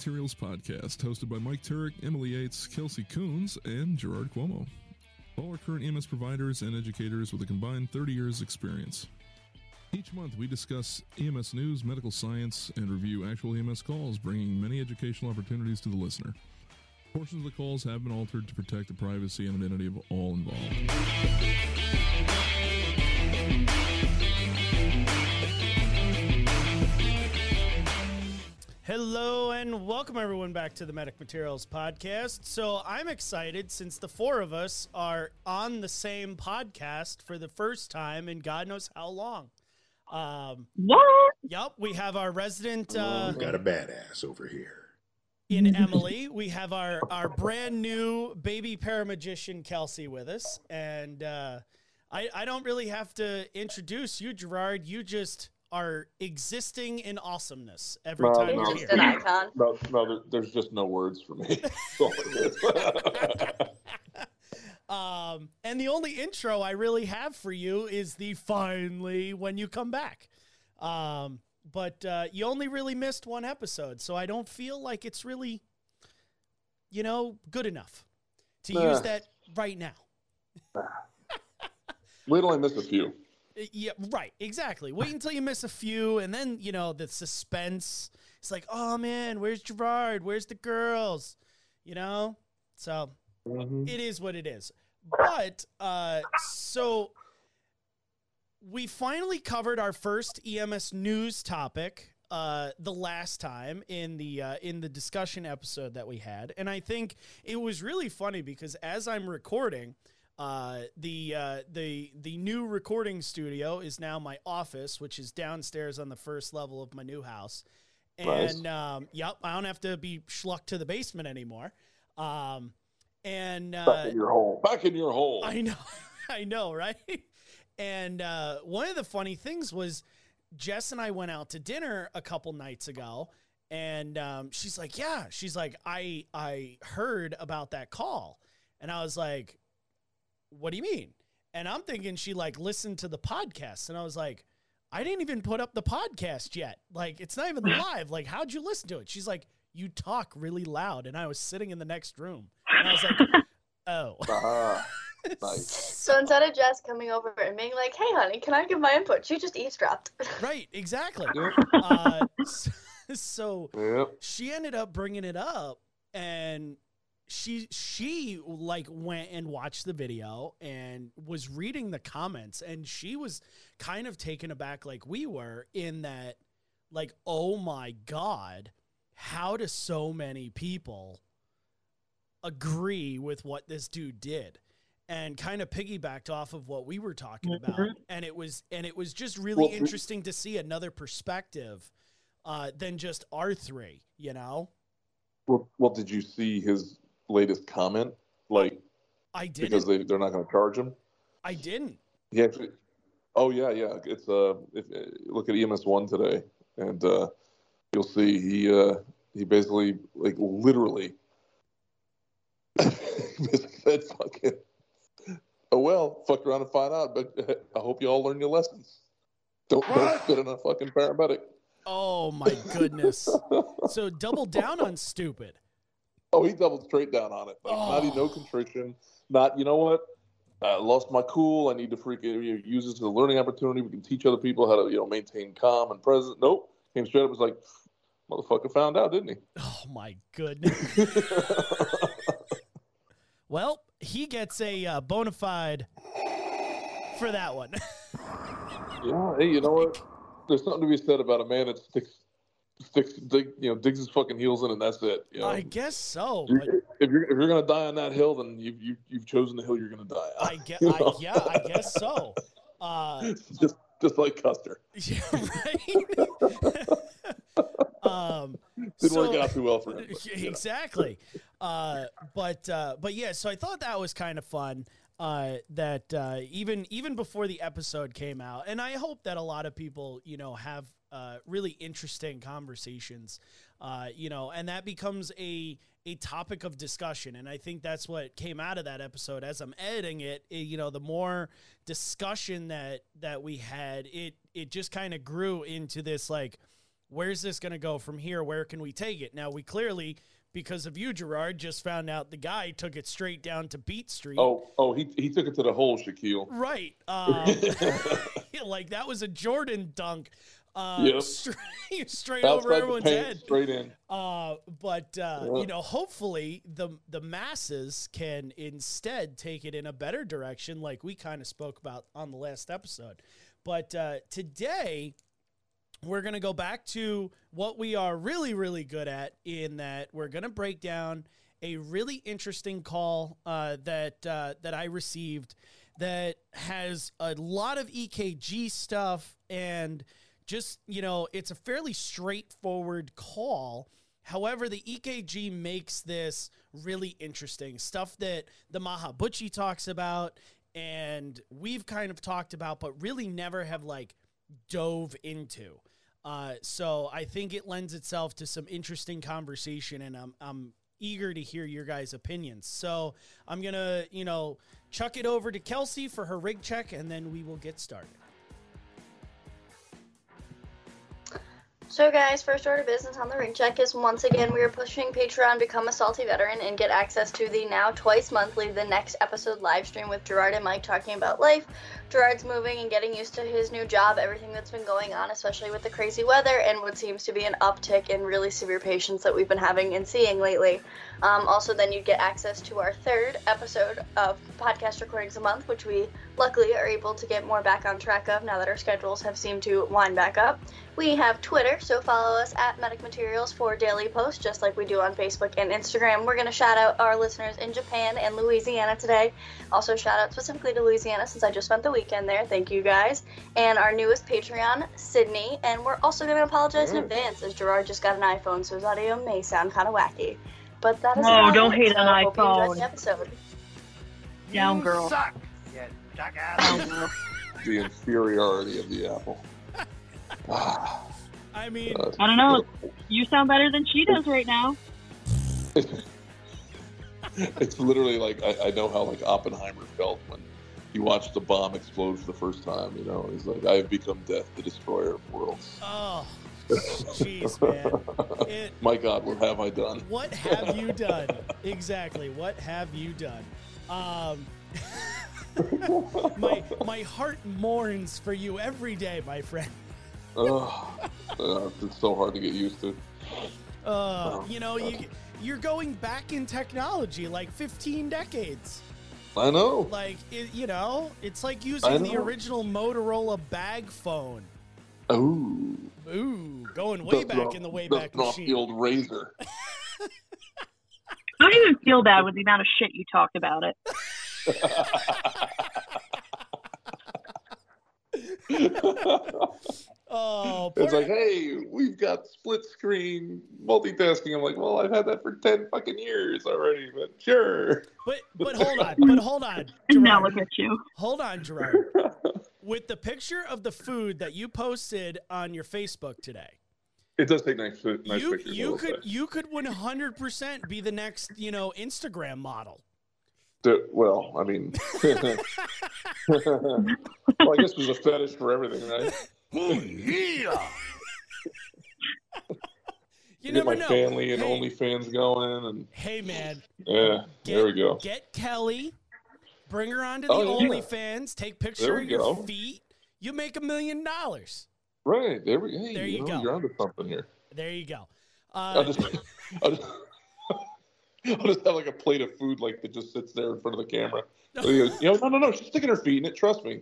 Materials Podcast, hosted by Mike Turek, Emily Yates, Kelsey Coons, and Gerard Cuomo. All are current EMS providers and educators with a combined 30 years experience. Each month, we discuss EMS news, medical science, and review actual EMS calls, bringing many educational opportunities to the listener. Portions of the calls have been altered to protect the privacy and identity of all involved. Hello and welcome everyone back to the Medic Materials podcast. So I'm excited since the four of us are on the same podcast for the first time in God knows how long. Um, What? yep, we have our resident uh, Got a badass over here. in Emily. We have our our brand new baby paramagician Kelsey with us, and uh, I I don't really have to introduce you, Gerard. You just are existing in awesomeness every No, time no. you're Just here. an icon. No, no, there, there's just no words for me. That's all it is. Um, and the only intro I really have for you is the finally when you come back. Um, but uh, you only really missed one episode, so I don't feel like it's really, you know, good enough to Nah. use that right now. We'd only missed a few. Uh, Yeah, right, exactly. Wait until you miss a few, and then you know the suspense. It's like, oh man, where's Gerard? Where's the girls? You know, so it is what it is. But uh, so we finally covered our first EMS news topic uh, the last time in the uh, in the discussion episode that we had, and I think it was really funny because as I'm recording. Uh, the uh, the the new recording studio is now my office, which is downstairs on the first level of my new house. Nice. And um, yep, I don't have to be schlucked to the basement anymore. Um, and Back uh, in your hole. Back in your hole. I know, I know, right? And uh, one of the funny things was Jess and I went out to dinner a couple nights ago, and um, she's like, "Yeah," she's like, "I I heard about that call," and I was like, "What do you mean?" And I'm thinking she like listened to the podcast, and I was like. I didn't even put up the podcast yet. Like, it's not even live. Like, how'd you listen to it? She's like, You talk really loud. And I was sitting in the next room. And I was like, Oh. Ah, nice. So instead of Jess coming over and being like, "Hey, honey, can I give my input?" She just eavesdropped. Right, exactly. Uh, so, so Yep. she ended up bringing it up, and she she like went and watched the video and was reading the comments, and she was kind of taken aback, like we were, in that, like, oh my god, how do so many people agree with what this dude did? and kind of piggybacked off of what we were talking about. And it was and it was just really interesting to see another perspective uh, than just our three you know? Well, well, did you see his latest comment? Like, i didn't because they, they're not going to charge him? i didn't He actually. Oh, yeah, yeah. It's, uh, if, uh, look at EMS 1 today, and uh, you'll see he, uh, he basically, like, literally, said, fucking, oh, well, fuck around and find out, but I hope you all learn your lessons. Don't, don't spit in a fucking paramedic. oh my goodness so double down on stupid Oh, he doubled straight down on it. Like, not even no Oh. contrition. Not, you know what? I lost my cool. I need to freaking you know, use this as a learning opportunity. We can teach other people how to, you know, maintain calm and present. Nope. Came straight up. Was like, motherfucker found out, didn't he? oh my goodness well he gets a uh, bona fide for that one yeah. Hey, you know what? There's something to be said about a man that sticks, sticks, dig, you know, digs his fucking heels in, and that's it. You know? i guess so You- but if you're if you're gonna die on that hill, then you've you, you've chosen the hill you're gonna die on. i get I, yeah i guess so uh just just like Custer. Yeah, right. um, Didn't so- work out too well for him. but, Yeah, you know. exactly. Uh, but uh, but yeah, so I thought that was kind of fun. Uh, that uh, even even before the episode came out, and I hope that a lot of people, you know, have uh, really interesting conversations, uh, you know, and that becomes a a topic of discussion. And I think that's what came out of that episode. As I'm editing it, it you know, the more discussion that that we had, it it just kind of grew into this like where's this going to go from here? Where can we take it? Now, we clearly, because of you, Gerard, just found out the guy took it straight down to Beat Street. Oh, oh, he he took it to the hole, Shaquille. Right. Um, like that was a Jordan dunk. Uh, Yep. straight, straight over everyone's paint, head. straight in. Uh, but uh, you know, hopefully the the masses can instead take it in a better direction, like we kind of spoke about on the last episode. But uh, today we're gonna go back to what we are really, really good at. In that we're gonna break down a really interesting call uh, that uh, that I received that has a lot of EKG stuff and just you know it's a fairly straightforward call. However the ekg makes this really interesting. Stuff that the mahabuchi talks about and we've kind of talked about but really never have like dove into. Uh, so i think it lends itself to some interesting conversation and i'm, I'm eager to hear your guys opinions. So i'm gonna you know chuck it over to kelsey for her rig check and then we will get started So, guys, first order of business on the ring check is once again we are pushing Patreon become a salty veteran and get access to the now twice monthly the next episode live stream with Gerard and Mike talking about life. Gerard's moving and getting used to his new job, everything that's been going on, especially with the crazy weather and what seems to be an uptick in really severe patients that we've been having and seeing lately. Um, also, then you'd get access to our third episode of podcast recordings a month, which we luckily are able to get more back on track of now that our schedules have seemed to wind back up. We have Twitter, so follow us at Medic Materials for daily posts, just like we do on Facebook and Instagram. We're going to shout out our listeners in Japan and Louisiana today. Also, shout out specifically to Louisiana since I just spent the weekend there. Thank you guys. And our newest Patreon, Sydney. And we're also going to apologize in Mm. advance as Gerard just got an iPhone, so his audio may sound kind of wacky. But that is No, about don't hate so an I hope you iPhone. the episode. Down, You girl. Suck. Down, girl. The inferiority of the apple. I mean uh, I don't know. You sound better than she does right now. it's literally like I, I know how like Oppenheimer felt when he watched the bomb explode for the first time. You know, he's like, "I have become death, the destroyer of worlds." oh jeez man it, My God, what have I done? what have you done exactly what have you done um my my heart mourns for you every day my friend Ugh. Uh, it's so hard to get used to. uh you know you you're going back in technology like 15 decades I know. like it, you know it's like using the original motorola bag phone Ooh, ooh going way Dusting back off- in the way dusting back off the machine old Razr. I don't even feel bad with the amount of shit you talked about it. oh It's like, hey, we've got split screen multitasking. I'm like, well, I've had that for ten fucking years already, but sure. but but hold on but hold on And now look at you. hold on gerard with the picture of the food that you posted on your facebook today It does take nice, nice you pictures. You could say. you could 100% be the next you know instagram model Do- well, I mean, well, I guess there's a fetish for everything, right? Oh, yeah. you Get never my know family and hey, OnlyFans going, and hey man yeah, get, there we go. get kelly bring her onto the Oh, yeah. onlyfans take picture There of your go. feet you make a million dollars Right there we. Hey, There you, you know, go. You're onto something here. there you go I'll uh, just, I'll just, I'll just have like a plate of food like that just sits there in front of the camera. So goes, you know, no, no, no, she's sticking her feet in it. Trust me.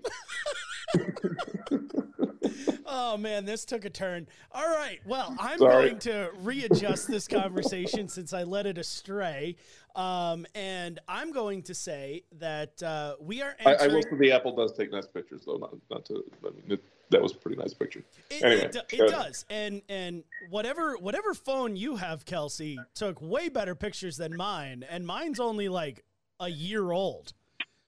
Oh man, this took a turn. All right, well, I'm Sorry. going to readjust this conversation since I led it astray, um, and I'm going to say that uh, we are I, I will say the Apple does take nice pictures, though. Not, not to. I mean, it, that was a pretty nice picture. It, Anyway, it, do- it does, and and whatever whatever phone you have, Kelsey, took way better pictures than mine, and mine's only like a year old.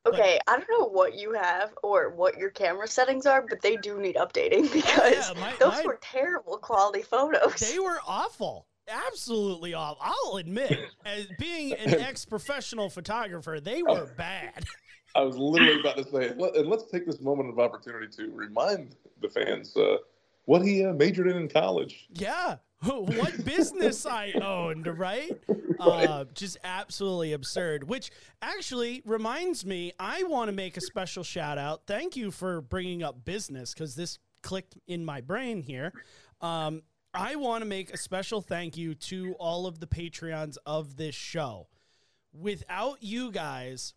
Okay, I don't know what you have or what your camera settings are, but they do need updating because Oh, yeah, my- those mine- were terrible quality photos. They were awful. Absolutely awful. I'll admit, as being an ex-professional photographer, they were bad. I was literally about to say, let, and let's take this moment of opportunity to remind the fans uh, what he uh, majored in in college. Yeah. what business I owned, right? Uh, just absolutely absurd. Which actually reminds me, I want to make a special shout out. Thank you for bringing up business because this clicked in my brain here. Um, I want to make a special thank you to all of the Patreons of this show. Without you guys,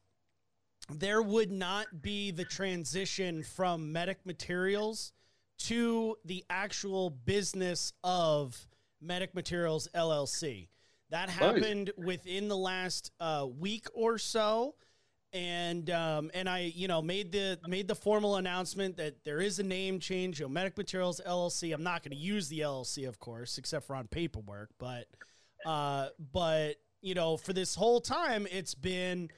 there would not be the transition from medic materials to the actual business of medic materials llc that happened within the last uh, week or so and um, and i you know made the made the formal announcement that there is a name change you know, medic materials llc i'm not going to use the llc of course except for on paperwork but uh, but you know for this whole time it's been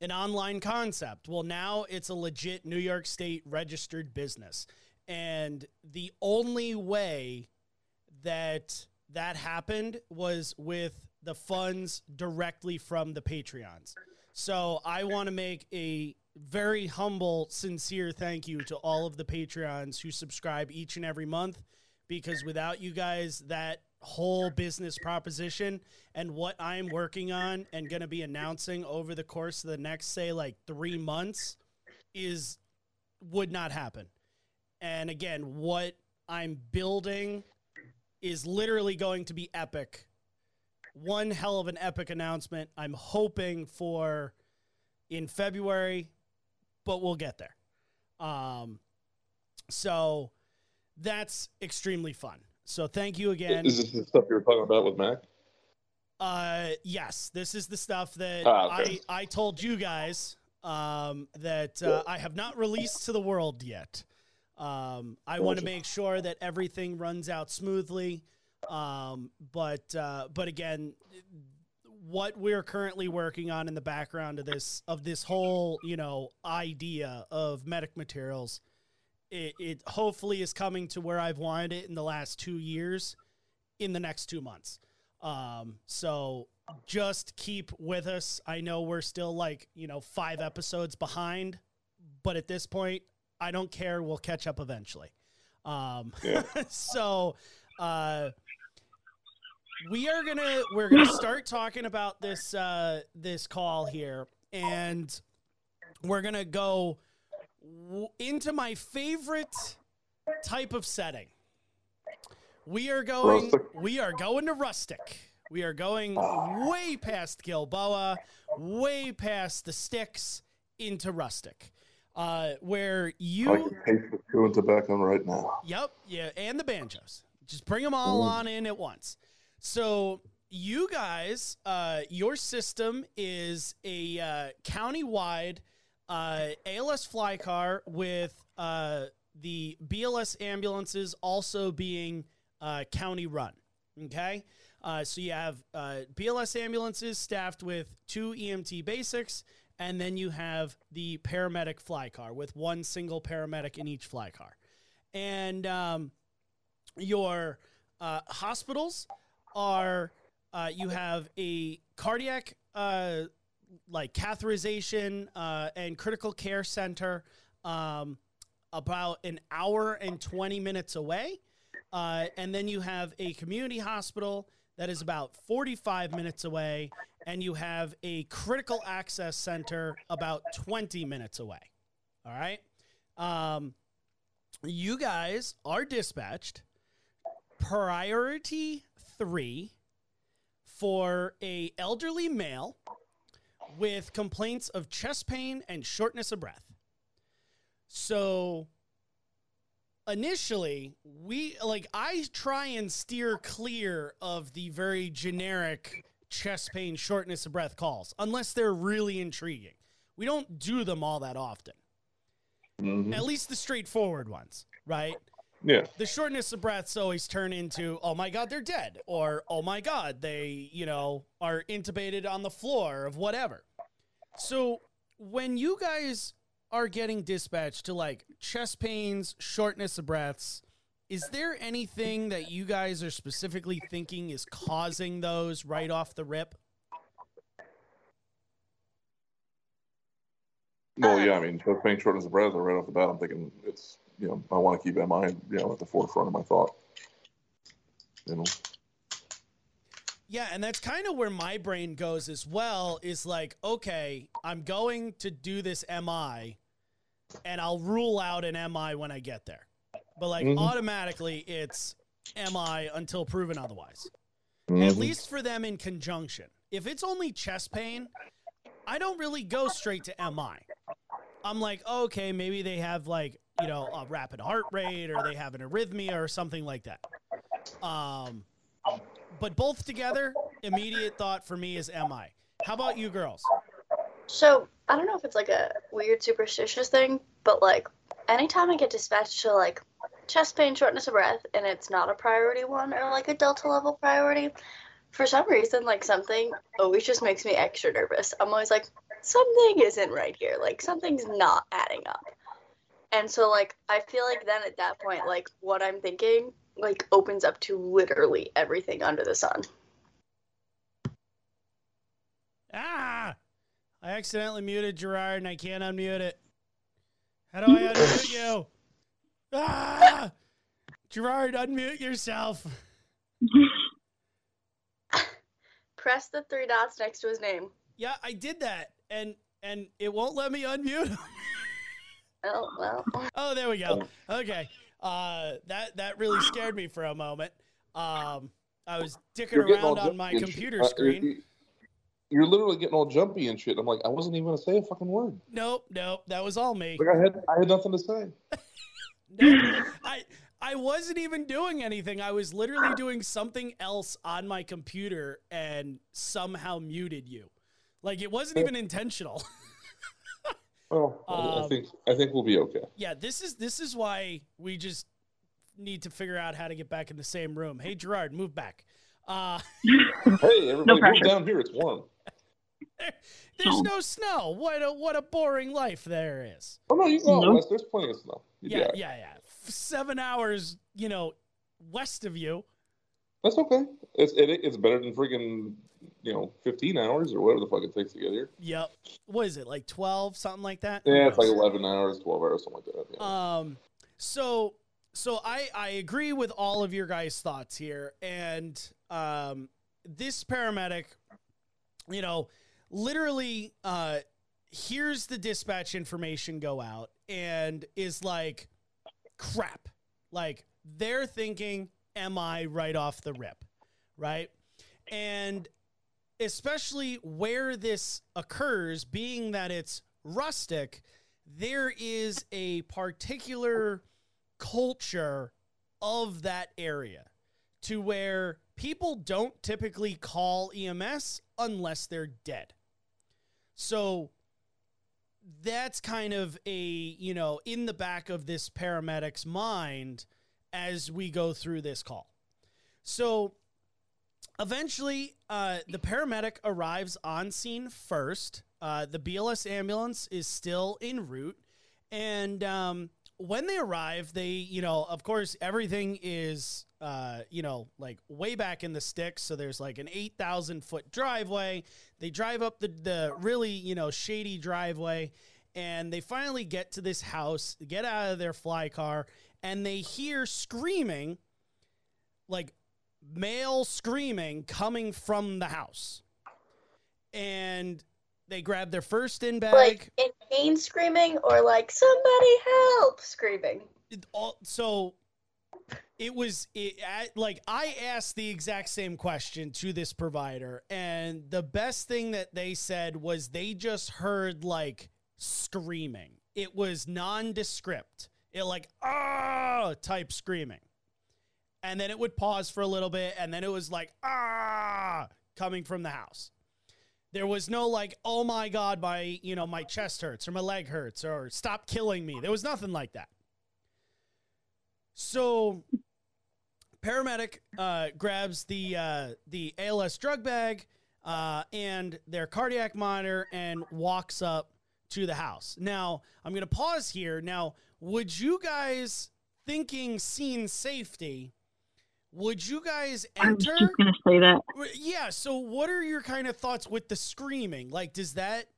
an online concept. Well, now it's a legit New York State registered business. And the only way that that happened was with the funds directly from the Patreons. So I want to make a very humble, sincere thank you to all of the Patreons who subscribe each and every month because without you guys, that whole business proposition and what I'm working on and going to be announcing over the course of the next, say, like three months is would not happen. And again, what I'm building is literally going to be epic. One hell of an epic announcement. I'm hoping for in February, but we'll get there. Um, so that's extremely fun. So thank you again. Is this the stuff you were talking about with Mac? Uh, yes, this is the stuff that Ah, okay. I I told you guys um, that uh, I have not released to the world yet. Um, I want to make sure that everything runs out smoothly. Um, but uh, but again, what we're currently working on in the background of this of this whole you know idea of medic materials, it, it hopefully is coming to where I've wanted it in the last two years, in the next two months. Um, so just keep with us. I know we're still like, you know, five episodes behind, but at this point, I don't care. We'll catch up eventually. Um, Yeah. so, uh, we are gonna we're gonna start talking about this uh, this call here, and we're gonna go w- into my favorite type of setting. We are going. Rustic. We are going to rustic. We are going way past Gilboa, way past the sticks into rustic, uh, where you. I can taste the chewing tobacco right now. Yep, yeah, and the banjos. Just bring them all on in at once. So you guys, uh, your system is a uh, county-wide uh, ALS fly car with uh, the BLS ambulances also being uh, county run. Okay, uh, so you have uh, BLS ambulances staffed with two EMT basics, and then you have the paramedic fly car with one single paramedic in each fly car, and um, your uh, hospitals are uh, you have a cardiac uh, like catheterization uh, and critical care center um, about an hour and 20 minutes away. Uh, and then you have a community hospital that is about 45 minutes away and you have a critical access center about 20 minutes away all right um, you guys are dispatched priority three for a elderly male with complaints of chest pain and shortness of breath. So initially, we like I try and steer clear of the very generic chest pain, shortness of breath calls unless they're really intriguing. We don't do them all that often. Mhm. At least the straightforward ones, right? Yeah. the shortness of breaths always turn into oh my god they're dead or oh my god they you know are intubated on the floor of whatever so when you guys are getting dispatched to like chest pains shortness of breaths. Is there anything that you guys are specifically thinking is causing those right off the rip? Well, yeah, I mean, chest pain, shortness of breath, right off the bat, I'm thinking it's you know, I want to keep MI, you know, at the forefront of my thought. You know, Yeah, and that's kind of where my brain goes as well is like, okay, I'm going to do this MI and I'll rule out an MI when I get there. But like Mhm. automatically it's MI until proven otherwise. At Mhm. least for them in conjunction. If it's only chest pain, I don't really go straight to MI. I'm like, okay, maybe they have like, you know, a rapid heart rate or they have an arrhythmia or something like that. Um, but both together, immediate thought for me is MI. How about you girls? So I don't know if it's like a weird superstitious thing, but like anytime I get dispatched to like chest pain, shortness of breath, and it's not a priority one or like a delta level priority, for some reason like something always just makes me extra nervous. I'm always like something isn't right here, like something's not adding up. And so like I feel like then at that point like what I'm thinking like opens up to literally everything under the sun. Ah! I accidentally muted Gerard and I can't unmute it. How do I unmute you? Ah! Gerard, unmute yourself. Press the three dots next to his name. Yeah, I did that, and and it won't let me unmute. Oh well. oh, there we go. Okay, uh, that that really scared me for a moment. Um, I was dicking You're getting all around on my jumpy and computer shit. Uh, screen. You're- You're literally getting all jumpy and shit. I'm like, I wasn't even gonna say a fucking word. Nope, nope, that was all me. Like I had, I had nothing to say. Nope. I I wasn't even doing anything. I was literally doing something else on my computer and somehow muted you. Like it wasn't even intentional. Well, I- I Um, think, I think we'll be okay. yeah, this is this is why we just need to figure out how to get back in the same room. Hey Gerard, move back. Uh Hey, everybody, move pressure. down here. It's warm. there's Oh. no snow. What a what a boring life there is. Oh no, you go out Nope. west. There's plenty of snow. You'd Yeah, all right. yeah, yeah. F- Seven hours, you know, west of you. That's okay. It's it, it's better than freaking you know 15 hours or whatever the fuck it takes to get here. Yep. What is it? Like twelve, something like that? Yeah, it's like 11 hours, 12 hours, something like that. Yeah. Um, so so I I agree with all of your guys' thoughts here, and um, this paramedic, you know, literally uh, hears the dispatch information go out and is like, crap, like they're thinking, am I right off the rip, right? And especially where this occurs, being that it's rustic, there is a particular culture of that area to where people don't typically call EMS unless they're dead. So that's kind of a, you know, in the back of this paramedic's mind as we go through this call. So eventually, uh, the paramedic arrives on scene first. Uh, the BLS ambulance is still en route. And um, when they arrive, they, you know, of course, everything is, uh, you know, like way back in the sticks. So there's like an 8,000 foot driveway. They drive up the, the really, you know, shady driveway. And they finally get to this house, get out of their fly car, and they hear screaming, like male screaming coming from the house. And they grab their first in bag. Like in pain screaming or like somebody help screaming. all, so it was it, like I asked the exact same question to this provider, and the best thing that they said was they just heard like screaming. It was nondescript. It like ah type screaming, and then it would pause for a little bit, and then it was like ah coming from the house. There was no like, oh my god, my you know my chest hurts or my leg hurts or stop killing me. There was nothing like that. So, paramedic uh, grabs the uh, the ALS drug bag uh, and their cardiac monitor and walks up to the house. Now, I'm going to pause here. Now, would you guys thinking scene safety? Would you guys enter? I was just gonna say that. Yeah. So, what are your kind of thoughts with the screaming? Like, does that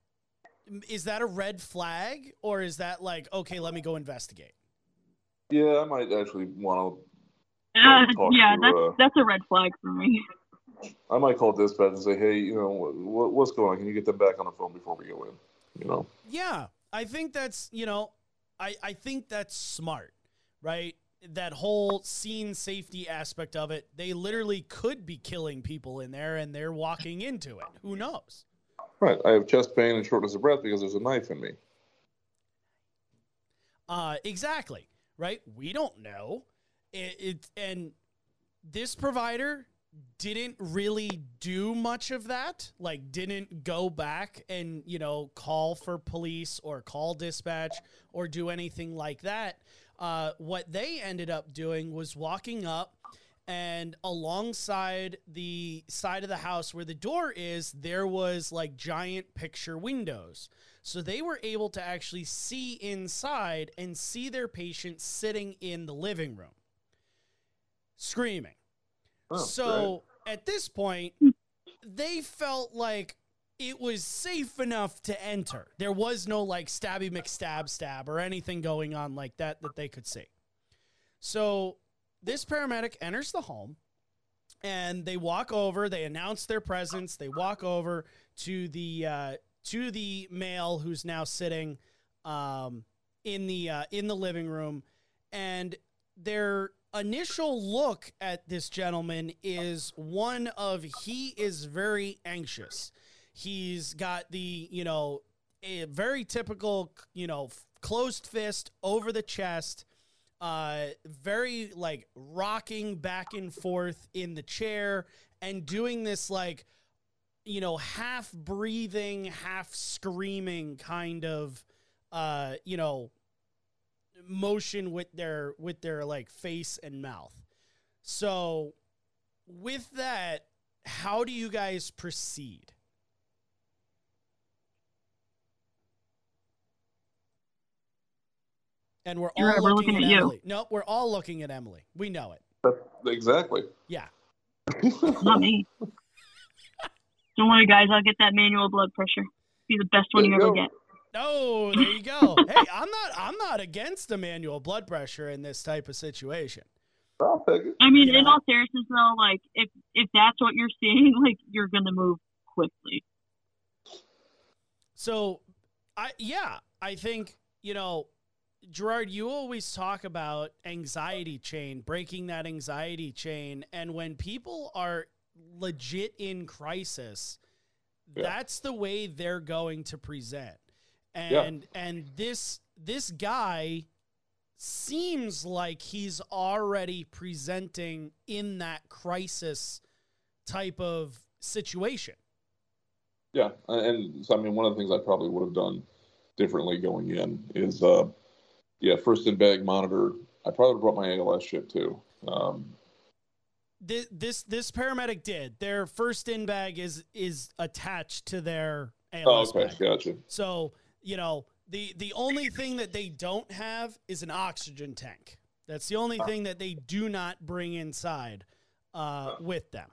is that a red flag, or is that like okay? Let me go investigate. Yeah, I might actually want Uh, talk yeah, to, that's uh, that's a red flag for me. I might call dispatch and say, hey, you know, what, what's going on? Can you get them back on the phone before we go in? You know. Yeah, I think that's you know, I I think that's smart, right? That whole scene safety aspect of it, they literally could be killing people in there, and they're walking into it. Who knows? Right. I have chest pain and shortness of breath because there's a knife in me. Uh, exactly. Right. We don't know. It, it and this provider didn't really do much of that. Like, didn't go back and you know call for police or call dispatch or do anything like that. Uh, what they ended up doing was walking up. And alongside the side of the house where the door is, there was like giant picture windows. So they were able to actually see inside and see their patient sitting in the living room, screaming. Oh, so at this point, they felt like it was safe enough to enter. There was no like stabby McStab stab or anything going on like that that they could see. So this paramedic enters the home and they walk over, they announce their presence, they walk over to the uh, to the male who's now sitting um, in the uh, in the living room and their initial look at this gentleman is one of he is very anxious. He's got the, you know, a very typical, you know, closed fist over the chest, uh, very like rocking back and forth in the chair and doing this like, you know, half breathing, half screaming kind of, uh, you know, motion with their with their like face and mouth. So with that, how do you guys proceed? And we're all You're we're looking, looking at, at you. Emily. No, we're all looking at Emily. We know it. Exactly. Yeah. Not me. Don't worry, guys. I'll get that manual blood pressure. Be the best one you you ever go. get. Oh, there you go. hey, I'm not I'm not against the manual blood pressure in this type of situation. I'll it. I mean, You in all seriousness, though, like if if that's what you're seeing, like you're gonna move quickly. So, I yeah, I think you know, Gerard, you always talk about anxiety chain, breaking that anxiety chain, and when people are legit in crisis, Yeah. that's the way they're going to present. Yeah. And and this this guy seems like he's already presenting in that crisis type of situation. Yeah, and so I mean, one of the things I probably would have done differently going in is, uh, yeah, first in bag monitor. I probably would have brought my ALS shit too. Um, this this this paramedic did. Their first in bag is is attached to their oh, ALS okay, bag. gotcha. So you know the the only thing that they don't have is an oxygen tank. That's the only thing that they do not bring inside uh, with them.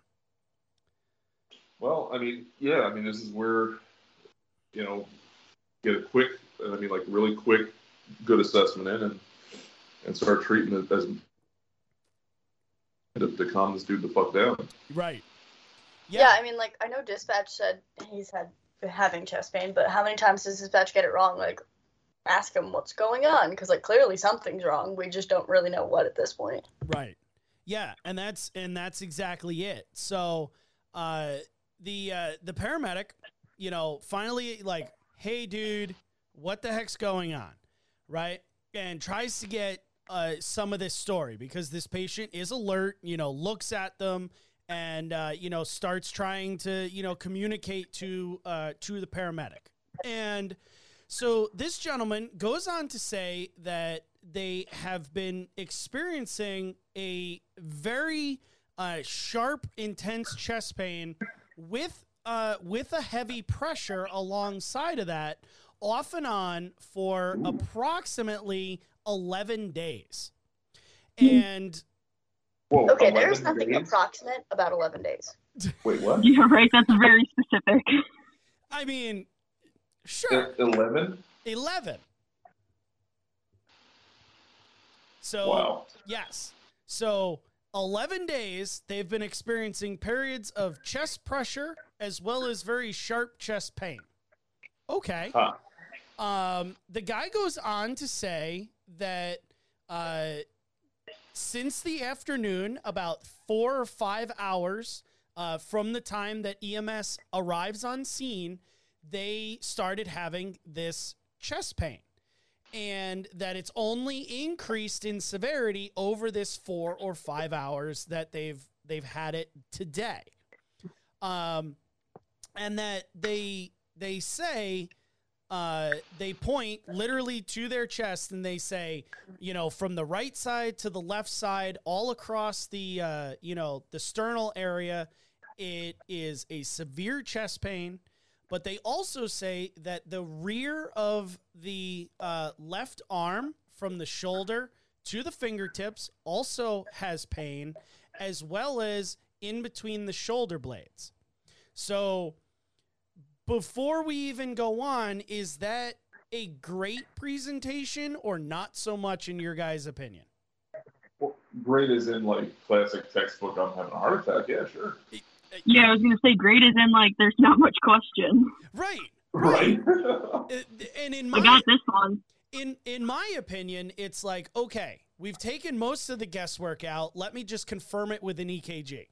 Well, I mean, yeah, I mean, this is where, you know, get a quick, I mean, like really quick, good assessment in and and start treating it as to, to calm this dude the fuck down. Right. Yeah. I mean, like I know dispatch said he's had having chest pain, but how many times does dispatch get it wrong? Like, ask him what's going on because like clearly something's wrong. We just don't really know what at this point. Right. Yeah, and that's and that's exactly it. So, uh, the uh, the paramedic, you know, finally like, hey, dude, what the heck's going on, right? And tries to get uh, some of this story because this patient is alert. You know, looks at them and uh, you know starts trying to you know communicate to uh, to the paramedic and. So this gentleman goes on to say that they have been experiencing a very uh, sharp, intense chest pain with uh, with a heavy pressure alongside of that, off and on for approximately eleven days. And Whoa, Okay, there's nothing days? approximate about 11 days. Wait, what? Yeah, right. That's very specific. I mean, sure, Eleven? eleven. So Wow. yes. So 11 days they've been experiencing periods of chest pressure as well as very sharp chest pain. Okay. Huh. Um, the guy goes on to say that uh, since the afternoon, about four or five hours uh, from the time that EMS arrives on scene, they started having this chest pain. And that it's only increased in severity over this four or five hours that they've they've had it today. Um, and that they they say uh, they point literally to their chest and they say, you know, from the right side to the left side, all across the, uh, you know, the sternal area, it is a severe chest pain. But they also say that the rear of the uh, left arm from the shoulder to the fingertips also has pain, as well as in between the shoulder blades. So before we even go on, is that a great presentation or not so much in your guys' opinion? Well, great is in like classic textbook. I'm having a heart attack. Yeah, sure. Yeah, I was gonna say great is in like there's not much question. Right. Right. And in I my got this one. in in my opinion, it's like okay, we've taken most of the guesswork out. Let me just confirm it with an EKG.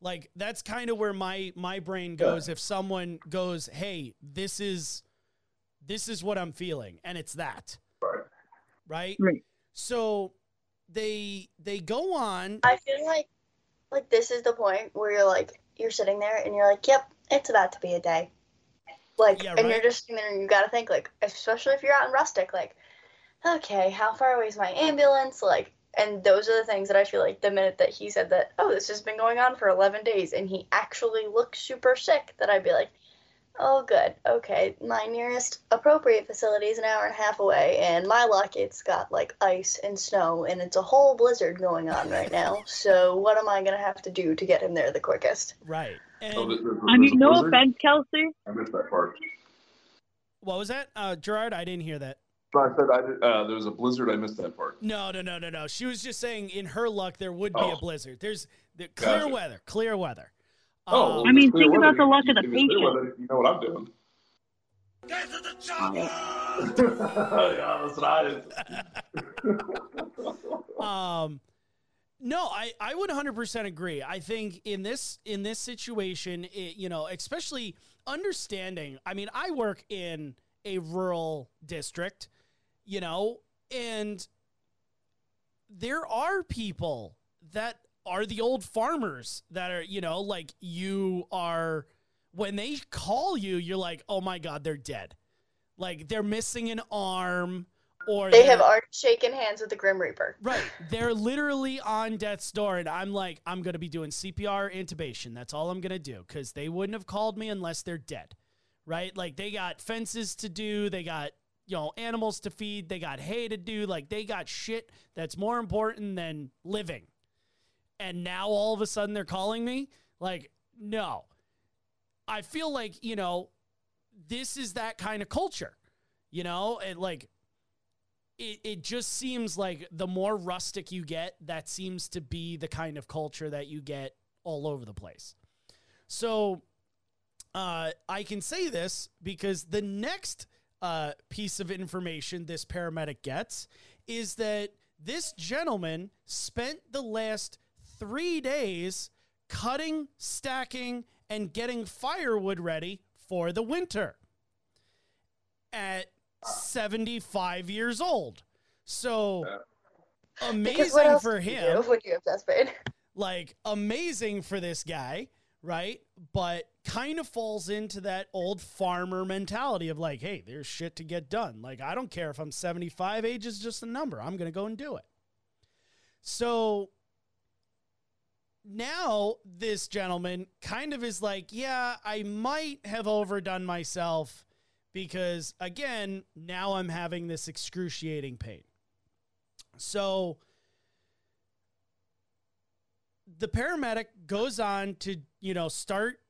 Like that's kind of where my my brain goes if someone goes, "Hey, this is this is what I'm feeling," and it's that, right. right? Right. So they they go on. I feel like like this is the point where you're like you're sitting there and you're like, yep, it's about to be a day. Like, Yeah, and right. you're just sitting there and you gotta think like, especially if you're out in rustic, like, okay, how far away is my ambulance? Like, and those are the things that I feel like the minute that he said that, oh, this has been going on for 11 days, and he actually looks super sick, that I'd be like, oh, good, okay, my nearest appropriate facility is an hour and a half away, and my luck, it's got like ice and snow, and it's a whole blizzard going on right now. So what am I gonna have to do to get him there the quickest? Right. And Oh, there- there- I mean, no blizzard? offense, Kelsey. I missed that part. what was that? Uh, Gerard, I didn't hear that. No, I said I did, uh, there was a blizzard. I missed that part. No, no, no, no, no. She was just saying in her luck there would be a Oh. blizzard. There's the clear Gotcha. weather, clear weather. Oh, Um, I mean, think weather, about the luck of the give me clear patient. weather, You know what I'm doing. Get to the chopper! yeah, that's right. um no i i would 100% agree i think in this in this situation it, you know especially understanding i mean i work in a rural district you know and there are people that are the old farmers that are you know like you are when they call you you're like oh my god they're dead like they're missing an arm or They have already shaken hands with the Grim Reaper. Right. They're literally on death's door, and I'm like, I'm going to be doing CPR intubation. That's all I'm going to do because they wouldn't have called me unless they're dead. Right. Like they got fences to do, they got, you know, animals to feed, they got hay to do. Like they got shit that's more important than living. And now all of a sudden they're calling me? Like, no. I feel like, you know, this is that kind of culture, you know, and like, it, it just seems like the more rustic you get, that seems to be the kind of culture that you get all over the place. So uh, I can say this because the next uh, piece of information this paramedic gets is that this gentleman spent the last three days cutting, stacking, and getting firewood ready for the winter at 75 years old. So amazing for him do when you have chest pain? like amazing for this guy, right? But kind of falls into that old farmer mentality of like, hey, there's shit to get done. Like, I don't care if I'm 75, age is just a number. I'm going to go and do it. So now this gentleman kind of is like, yeah, I might have overdone myself because, again, now I'm having this excruciating pain. So the paramedic goes on to, you know, start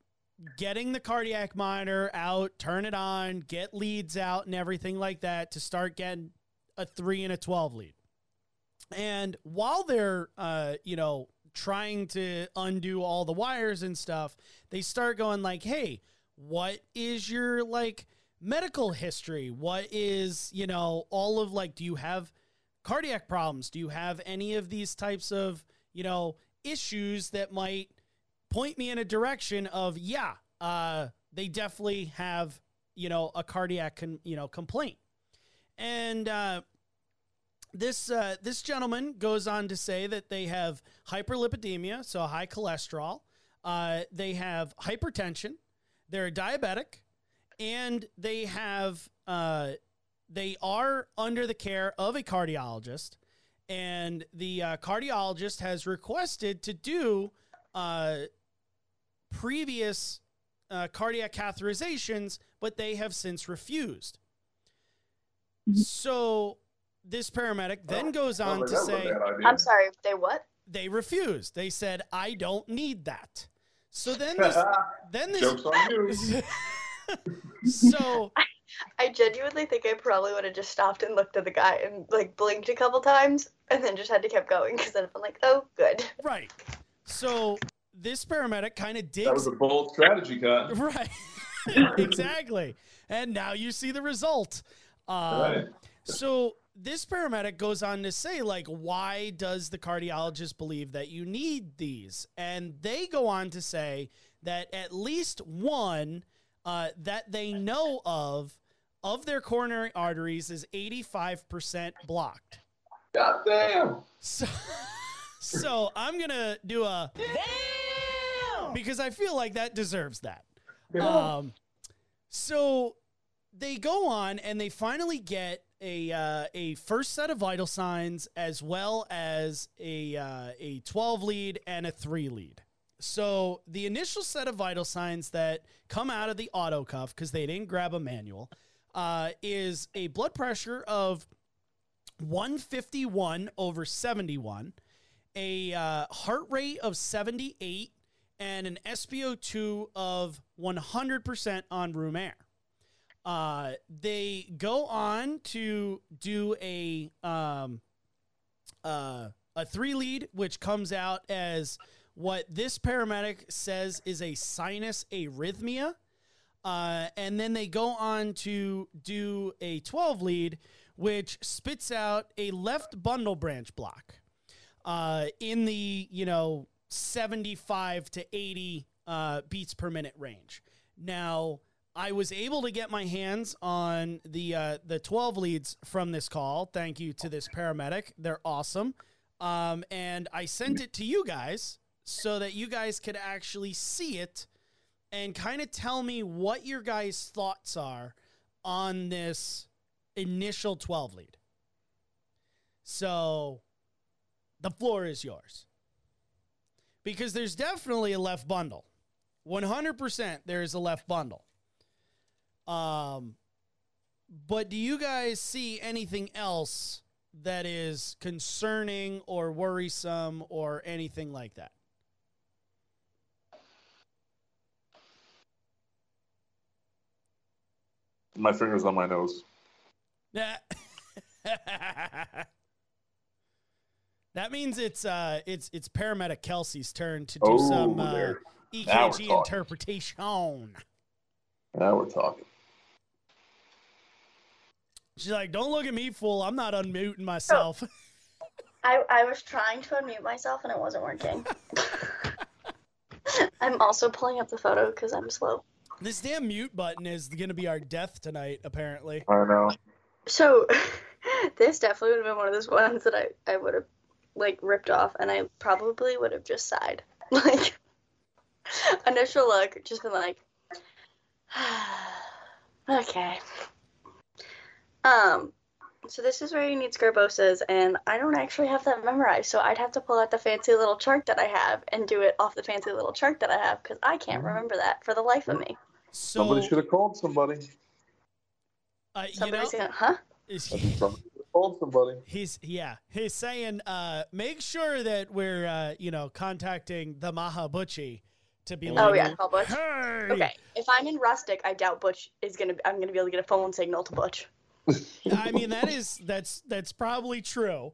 getting the cardiac monitor out, turn it on, get leads out and everything like that to start getting a 3 and a 12 lead. And while they're, uh, you know, trying to undo all the wires and stuff, they start going like, "Hey, what is your like medical history? What is, you know, all of like do you have cardiac problems? Do you have any of these types of, you know, issues that might point me in a direction of, yeah, uh they definitely have, you know, a cardiac con- you know, complaint." And uh this uh, this gentleman goes on to say that they have hyperlipidemia, so high cholesterol. Uh, they have hypertension. They're diabetic, and they have uh, they are under the care of a cardiologist. And the uh, cardiologist has requested to do uh, previous uh, cardiac catheterizations, but they have since refused. So this paramedic then goes on to say I'm sorry, they what? they refused. They said, "I don't need that." So then this, then this, Joke's on you. so I genuinely think I probably would have just stopped and looked at the guy and like blinked a couple times and then just had to keep going because then I'm like, oh, good. right. So this paramedic kind of did That was a bold strategy, cut. right, exactly, and now you see the result. Um, Right. So this paramedic goes on to say, like, why does the cardiologist believe that you need these? And they go on to say that at least one uh, that they know of of their coronary arteries is 85% blocked. God damn. So, so I'm gonna do a because I feel like that deserves that. Um, so they go on and they finally get a uh, a first set of vital signs as well as a uh, a 12 lead and a 3 lead. So the initial set of vital signs that come out of the auto cuff because they didn't grab a manual uh, is a blood pressure of 151 over 71, a uh, heart rate of 78, and an SpO2 of 100% on room air. Uh, they go on to do a um, uh, a three lead, which comes out as what this paramedic says is a sinus arrhythmia. Uh, and then they go on to do a 12 lead, which spits out a left bundle branch block uh, in the, you know, 75 to 80 uh, beats per minute range. Now, I was able to get my hands on the uh, the 12 leads from this call. Thank you to this paramedic. They're awesome. Um, and I sent it to you guys so that you guys could actually see it and kind of tell me what your guys' thoughts are on this initial 12 lead. So the floor is yours. Because there's definitely a left bundle. 100% there is a left bundle. Um but do you guys see anything else that is concerning or worrisome or anything like that? My fingers on my nose. That That means it's uh it's it's paramedic Kelsey's turn to do Oh, some uh, there. Now EKG talking. interpretation. Now we're talking. She's like, "Don't look at me, fool. I'm not unmuting myself." I, I was trying to unmute myself and it wasn't working. I'm also pulling up the photo because I'm slow. this damn mute button is going to be our death tonight, apparently. I know. So this definitely would have been one of those ones that I, I would have like ripped off and I probably would have just sighed. Like initial look, just been like okay. Um so this is where you need Sgarbossa's and I don't actually have that memorized, so I'd have to pull out the fancy little chart that I have and do it off the fancy little chart that I have because I can't remember that for the life of me. So, Somebody should have called somebody. uh, you know, gonna, huh? is Somebody should have called somebody. he's yeah, he's saying, uh, make sure that we're uh, you know contacting the Mahabuchi to be Oh like, yeah, call Butch. hey, Okay, if I'm in Rustic, I doubt Butch is gonna. I'm gonna be able to get a phone signal to Butch. I mean, that is that's that's probably true.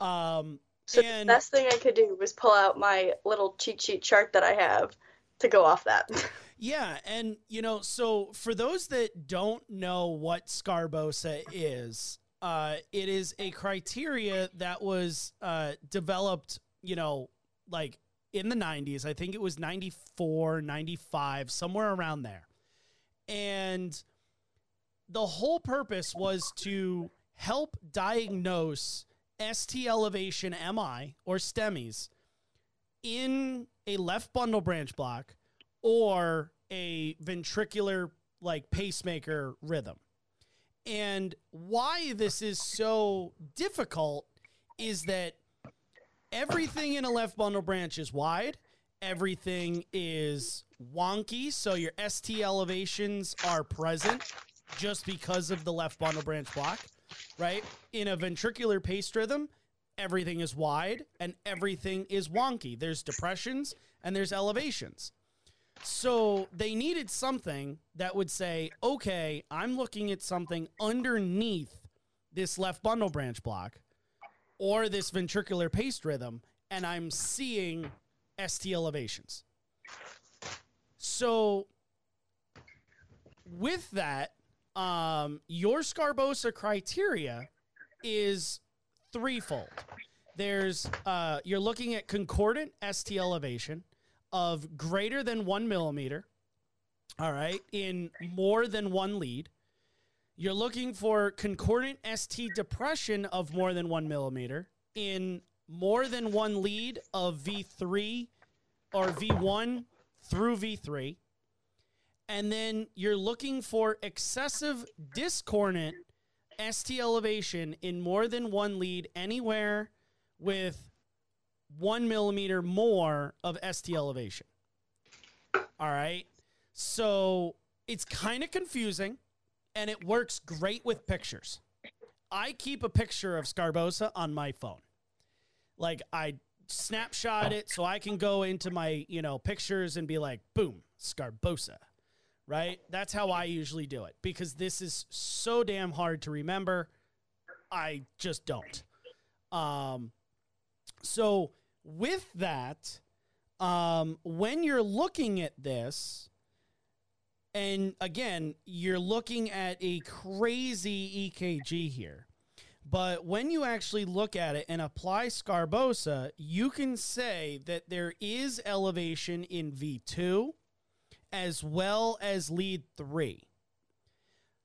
Um, So and the best thing I could do was pull out my little cheat sheet chart that I have to go off that. Yeah, and you know, so for those that don't know what Sgarbossa is, uh, it is a criteria that was uh, developed, you know, like in the 90s. I think it was 94, 95, somewhere around there. And the whole purpose was to help diagnose ST elevation MI or STEMIs in a left bundle branch block or a ventricular like pacemaker rhythm. And why this is so difficult is that everything in a left bundle branch is wide, everything is wonky, so your ST elevations are present just because of the left bundle branch block, right? In a ventricular paced rhythm, everything is wide and everything is wonky. There's depressions and there's elevations. So they needed something that would say, okay, I'm looking at something underneath this left bundle branch block or this ventricular paced rhythm, and I'm seeing ST elevations. So with that, um, your Sgarbossa criteria is threefold. There's uh, you're looking at concordant ST elevation of greater than one millimeter. All right, in more than one lead. You're looking for concordant ST depression of more than one millimeter in more than one lead of V3 or V1 through V3. And then you're looking for excessive discordant ST elevation in more than one lead anywhere with one millimeter more of ST elevation. All right. So it's kind of confusing and it works great with pictures. I keep a picture of Sgarbossa on my phone. Like I snapshot it so I can go into my, you know, pictures and be like, boom, Sgarbossa. Right? That's how I usually do it because this is so damn hard to remember. I just don't. Um so with that, um, when you're looking at this, and again, you're looking at a crazy EKG here. But when you actually look at it and apply Sgarbossa, you can say that there is elevation in V2 as well as lead 3.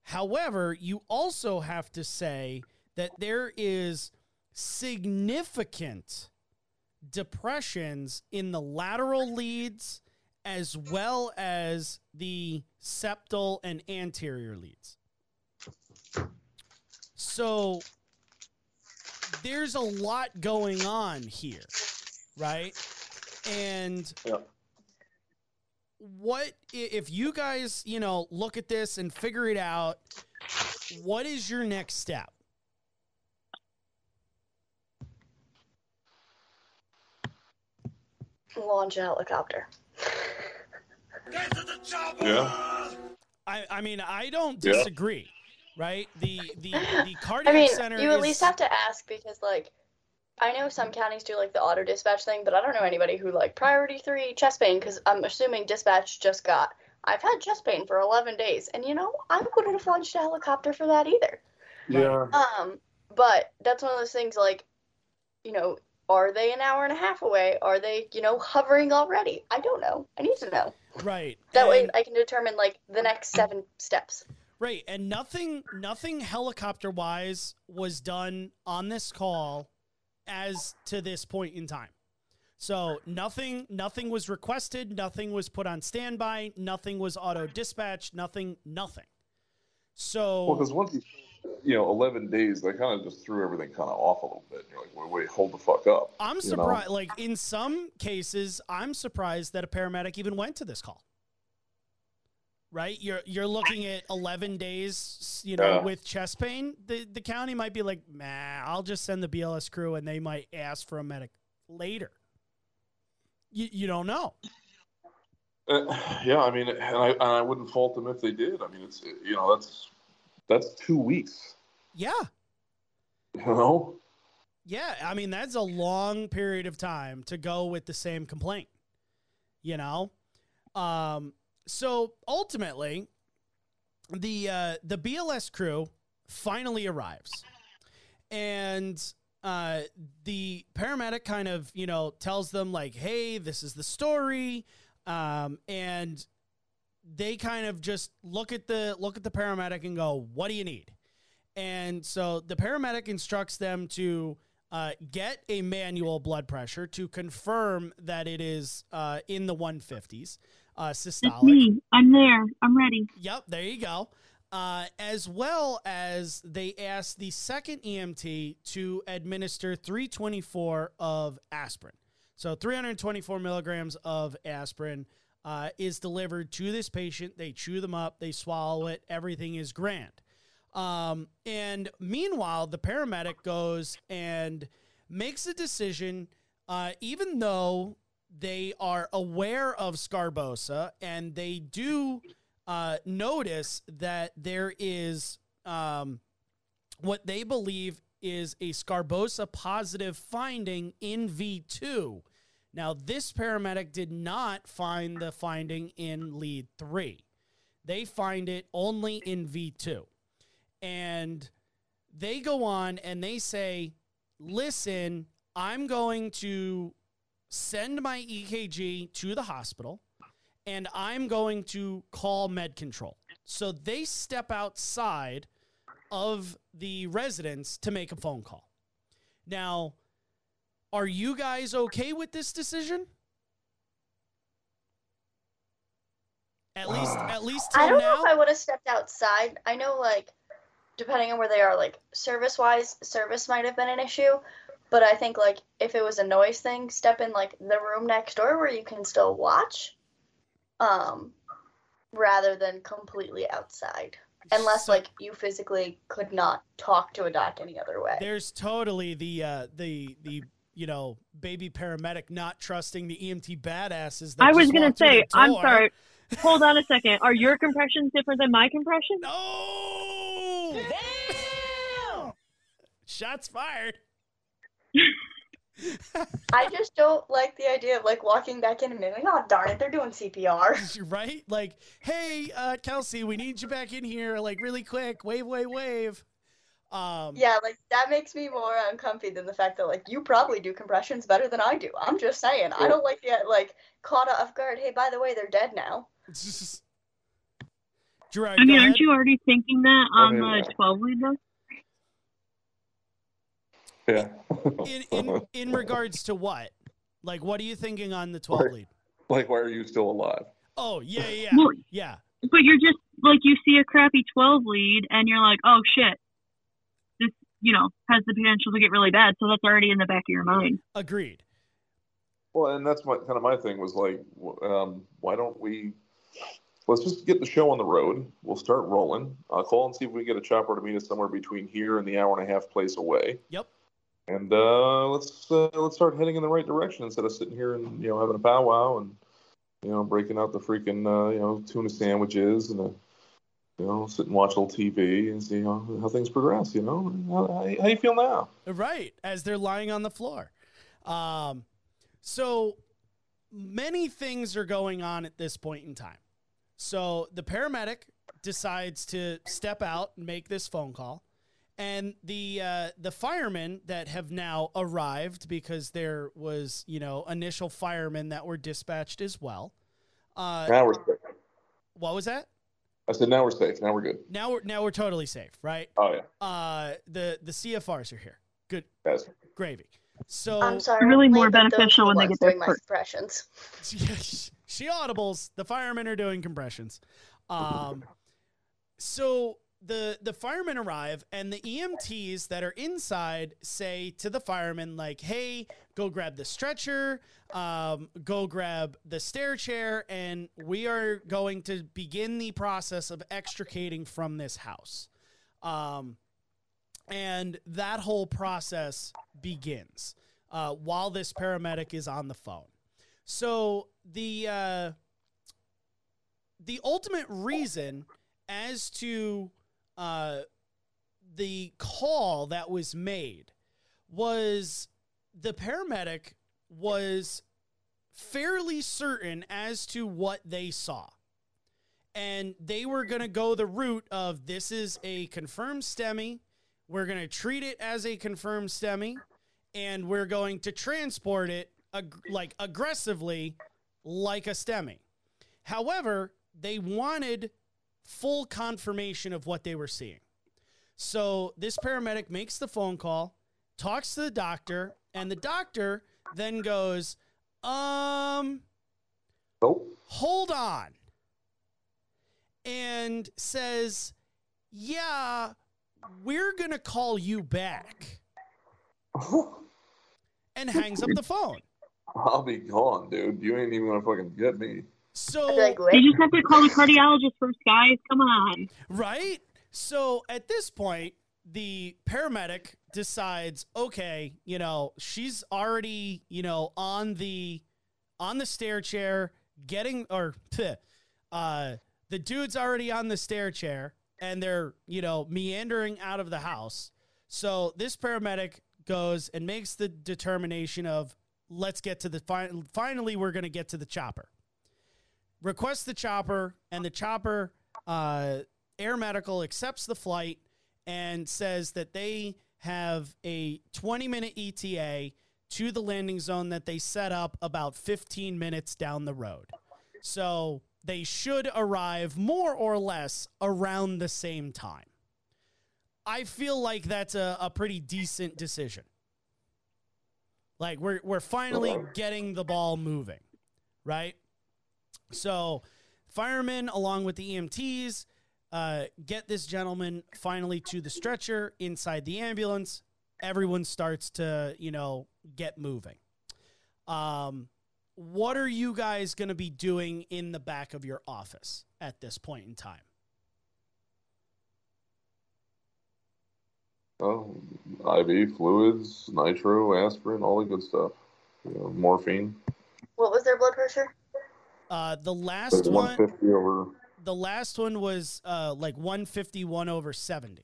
However, you also have to say that there is significant depressions in the lateral leads as well as the septal and anterior leads. So there's a lot going on here, right? And Yeah. what if you guys, you know, look at this and figure it out, what is your next step? Launch a helicopter. Get to the chopper! Yeah. I, I mean, I don't Yeah. disagree, right? The the the cardiac I mean, center you at is- least have to ask because, like, I know some counties do like the auto dispatch thing, but I don't know anybody who like priority three chest pain because I'm assuming dispatch just got. I've had chest pain for 11 days, and you know I wouldn't have launched a helicopter for that either. Yeah. Um, but that's one of those things like, you know, are they an hour and a half away? Are they, you know, hovering already? I don't know. I need to know. right. That way I can determine like the next seven steps. Right, and nothing nothing helicopter wise was done on this call as to this point in time. So nothing nothing was requested, nothing was put on standby, nothing was auto dispatched, nothing nothing. So Well, because once you, you know, 11 days, they kind of just threw everything kind of off a little bit. You're like, wait, wait, hold the fuck up. I'm you know? surprised like in some cases I'm surprised that a paramedic even went to this call. Right? You're you're looking at 11 days, you know, Yeah. with chest pain. The the county might be like, "Nah, I'll just send the BLS crew and they might ask for a medic later." You you don't know. Uh, yeah, I mean, and I, and I wouldn't fault them if they did. I mean, it's, you know, that's, that's two weeks, Yeah. you know? Yeah, I mean that's a long period of time to go with the same complaint. You know, um, so ultimately, the uh, the BLS crew finally arrives, and uh, the paramedic kind of you know tells them like, "Hey, this is the story," um, and they kind of just look at the look at the paramedic and go, "What do you need?" And so the paramedic instructs them to uh, get a manual blood pressure to confirm that it is uh, in the 150s uh, It's systolic. me. I'm there. I'm ready. Yep, there you go. Uh, as well as they asked the second EMT to administer 324 of aspirin. So 324 milligrams of aspirin uh, is delivered to this patient. They chew them up, they swallow it, everything is grand. Um, and meanwhile, the paramedic goes and makes a decision, uh, even though they are aware of Sgarbossa and they do uh, notice that there is um, what they believe is a Sgarbossa positive finding in V2. Now, this paramedic did not find the finding in lead three. They find it only in V2. And they go on and they say, listen, I'm going to send my EKG to the hospital and I'm going to call med control. So they step outside of the residence to make a phone call. Now, are you guys okay with this decision? At least, at least till I don't now. know if I would have stepped outside. I know, like, depending on where they are, like, service wise, service might have been an issue. But I think, like, if it was a noise thing, step in, like, the room next door where you can still watch, um, rather than completely outside. Unless, So- like, you physically could not talk to a doc any other way. There's totally the uh, the the you know baby paramedic not trusting the EMT badasses. That I was gonna say, I'm sorry. Hold on a second. Are your compressions different than my compression? No. Shots fired. I just don't like the idea of, like, walking back in and being like, oh, darn it, they're doing CPR. right? Like, hey, uh, Kelsey, we need you back in here, like really quick. Wave, wave, wave. Um, Yeah, like that makes me more uncomfy than the fact that like you probably do compressions better than I do. I'm just saying. I don't like the like caught off guard. Hey, by the way, they're dead now. Gerard, I mean, aren't you already thinking that on the 12 lead though? Yeah. in, in in regards to what? Like, what are you thinking on the 12 Right. lead? like, why are you still alive? Oh, yeah, yeah, Well- yeah. But you're just like you see a crappy 12 lead and you're like, oh shit, this you know has the potential to get really bad. So that's already in the back of your mind. Agreed. Well, and that's my kind of my thing was like, um, why don't we? Let's just get the show on the road. We'll start rolling. I'll call and see if we can get a chopper to meet us somewhere between here and the hour and a half place away. Yep. And uh, let's uh, let's start heading in the right direction instead of sitting here and you know having a powwow and you know breaking out the freaking uh, you know tuna sandwiches and a, you know sit and watch a little TV and see how, how things progress. You know how, how, you feel now? Right, as they're lying on the floor. Um, so many things are going on at this point in time. So the paramedic decides to step out and make this phone call, and the uh, the firemen that have now arrived because there was you know initial firemen that were dispatched as well. Uh, Now we're safe. what was that? I said now we're safe. Now we're good. Now we're now we're totally safe, right? Oh yeah. Uh, the the CFRs are here. Good Yes. gravy. So I'm sorry. really more late, but those beneficial when they get there doing my first. suppressions. she audibles. The firemen are doing compressions. Um, so the the firemen arrive, and the EMTs that are inside say to the firemen, like, "Hey, go grab the stretcher, um, go grab the stair chair, and we are going to begin the process of extricating from this house." Um, and that whole process begins uh, while this paramedic is on the phone. So the uh, the ultimate reason as to uh, the call that was made was the paramedic was fairly certain as to what they saw. And they were going to go the route of this is a confirmed STEMI. We're going to treat it as a confirmed STEMI and we're going to transport it ag- like aggressively like a STEMI. However, they wanted full confirmation of what they were seeing. So this paramedic makes the phone call, talks to the doctor, and the doctor then goes, um, oh. hold on. And says, yeah, we're going to call you back. And hangs up the phone. I'll be gone, dude. You ain't even gonna fucking get me. I'd So, be like, You just have to call the cardiologist first, guys. Come on. right? So at this point, the paramedic decides, okay, you know, she's already, you know, on the on the stair chair, getting or uh the dude's already on the stair chair and they're, you know, meandering out of the house. So this paramedic goes and makes the determination of let's get to the fin- finally we're going to get to the chopper. Requests the chopper and the chopper uh Air Medical accepts the flight and says that they have a 20 minute ETA to the landing zone that they set up about 15 minutes down the road. So they should arrive more or less around the same time. I feel like that's a, a pretty decent decision. Like we're we're finally getting the ball moving, right? So firemen along with the EMTs uh, get this gentleman finally to the stretcher inside the ambulance. Everyone starts to, you know, get moving. Um, what are you guys going to be doing in the back of your office at this point in time? Oh, IV fluids, nitro, aspirin, all the good stuff. You know, morphine. What was their blood pressure? Uh, the last one, over. the last one was uh, like 151 over 70.